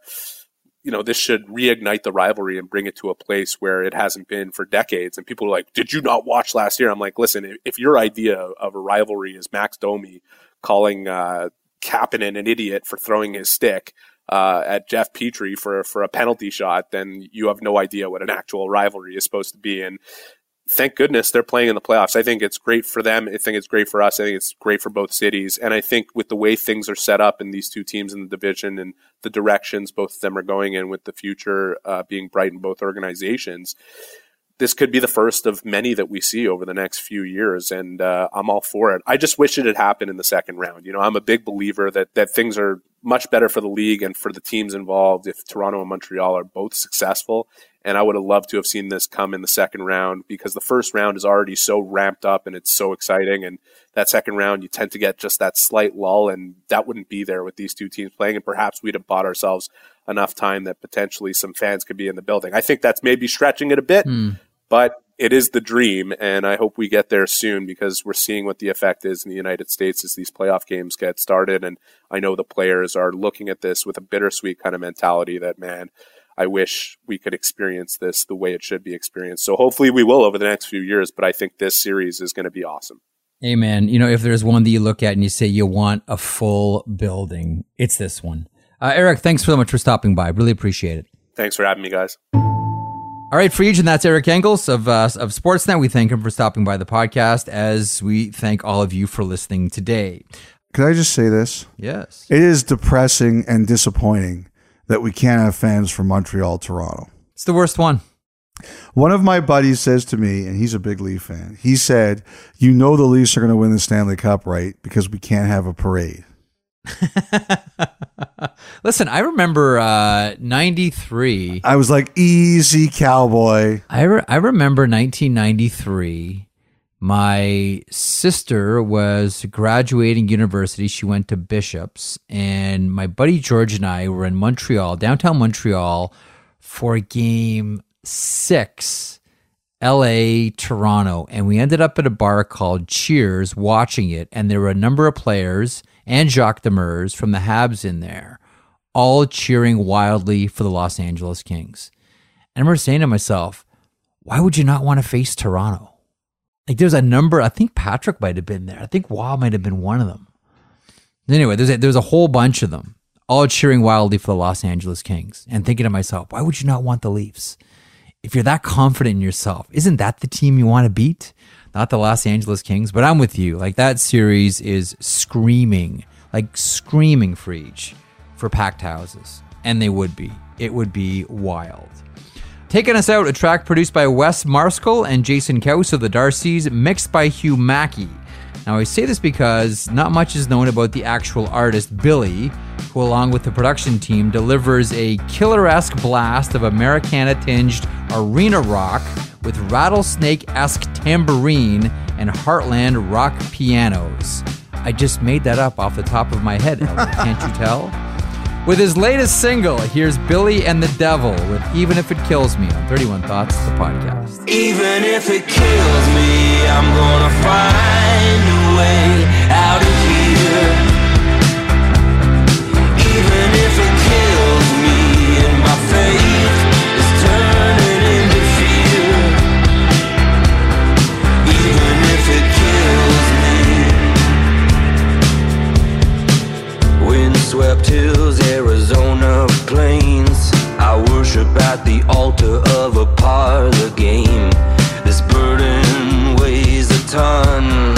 you know, this should reignite the rivalry and bring it to a place where it hasn't been for decades. And people are like, did you not watch last year? I'm like, listen, if your idea of a rivalry is Max Domi calling uh, Kapanen an idiot for throwing his stick uh, at Jeff Petry for, for a penalty shot, then you have no idea what an actual rivalry is supposed to be. And thank goodness they're playing in the playoffs. I think it's great for them. I think it's great for us. I think it's great for both cities. And I think with the way things are set up in these two teams in the division and the directions both of them are going in with the future uh, being bright in both organizations, this could be the first of many that we see over the next few years, and uh, I'm all for it. I just wish it had happened in the second round. You know, I'm a big believer that that things are much better for the league and for the teams involved if Toronto and Montreal are both successful. And I would have loved to have seen this come in the second round because the first round is already so ramped up and it's so exciting. And that second round, you tend to get just that slight lull, and that wouldn't be there with these two teams playing. And perhaps we'd have bought ourselves enough time that potentially some fans could be in the building. I think that's maybe stretching it a bit, mm. but it is the dream, and I hope we get there soon because we're seeing what the effect is in the United States as these playoff games get started. And I know the players are looking at this with a bittersweet kind of mentality that, man, I wish we could experience this the way it should be experienced. So hopefully we will over the next few years, but I think this series is going to be awesome. Amen. You know, if there's one that you look at and you say you want a full building, it's this one. Uh, Eric, thanks so much for stopping by. Really appreciate it. Thanks for having me, guys. All right, Friedge, and that's Eric Engels of uh, of Sportsnet. We thank him for stopping by the podcast, as we thank all of you for listening today. Could I just say this? Yes. It is depressing and disappointing that we can't have fans from Montreal, Toronto. It's the worst one. One of my buddies says to me, and he's a big Leaf fan, he said, You know, the Leafs are going to win the Stanley Cup, right? Because we can't have a parade. Listen, I remember uh, 93. I was like, Easy, cowboy. I, re- I remember 1993. My sister was graduating university. She went to Bishops, and my buddy George and I were in Montreal, downtown Montreal, for game six, LA, Toronto. And we ended up at a bar called Cheers watching it. And there were a number of players and Jacques Demers from the Habs in there, all cheering wildly for the Los Angeles Kings. And I remember saying to myself, why would you not want to face Toronto? Like there's a number, I think Patrick might have been there. I think Wah might have been one of them. Anyway, there's a, there's a whole bunch of them, all cheering wildly for the Los Angeles Kings and thinking to myself, why would you not want the Leafs? If you're that confident in yourself, isn't that the team you want to beat? Not the Los Angeles Kings, but I'm with you. Like that series is screaming, like screaming for each for packed houses. And they would be. It would be wild. Taking us out, a track produced by Wes Marskell and Jason Couse of the Darcys, mixed by Hugh Mackey. Now, I say this because not much is known about the actual artist, Billy, who, along with the production team, delivers a killer esque blast of Americana tinged arena rock with rattlesnake esque tambourine and heartland rock pianos. I just made that up off the top of my head, can't you tell? With his latest single, here's Billy and the Devil with Even If It Kills Me on 31 Thoughts, the podcast. Even if it kills me, I'm gonna find a way out of here. Even if it kills me and my faith Windswept hills, Arizona plains. I worship at the altar of a parlor game. This burden weighs a ton.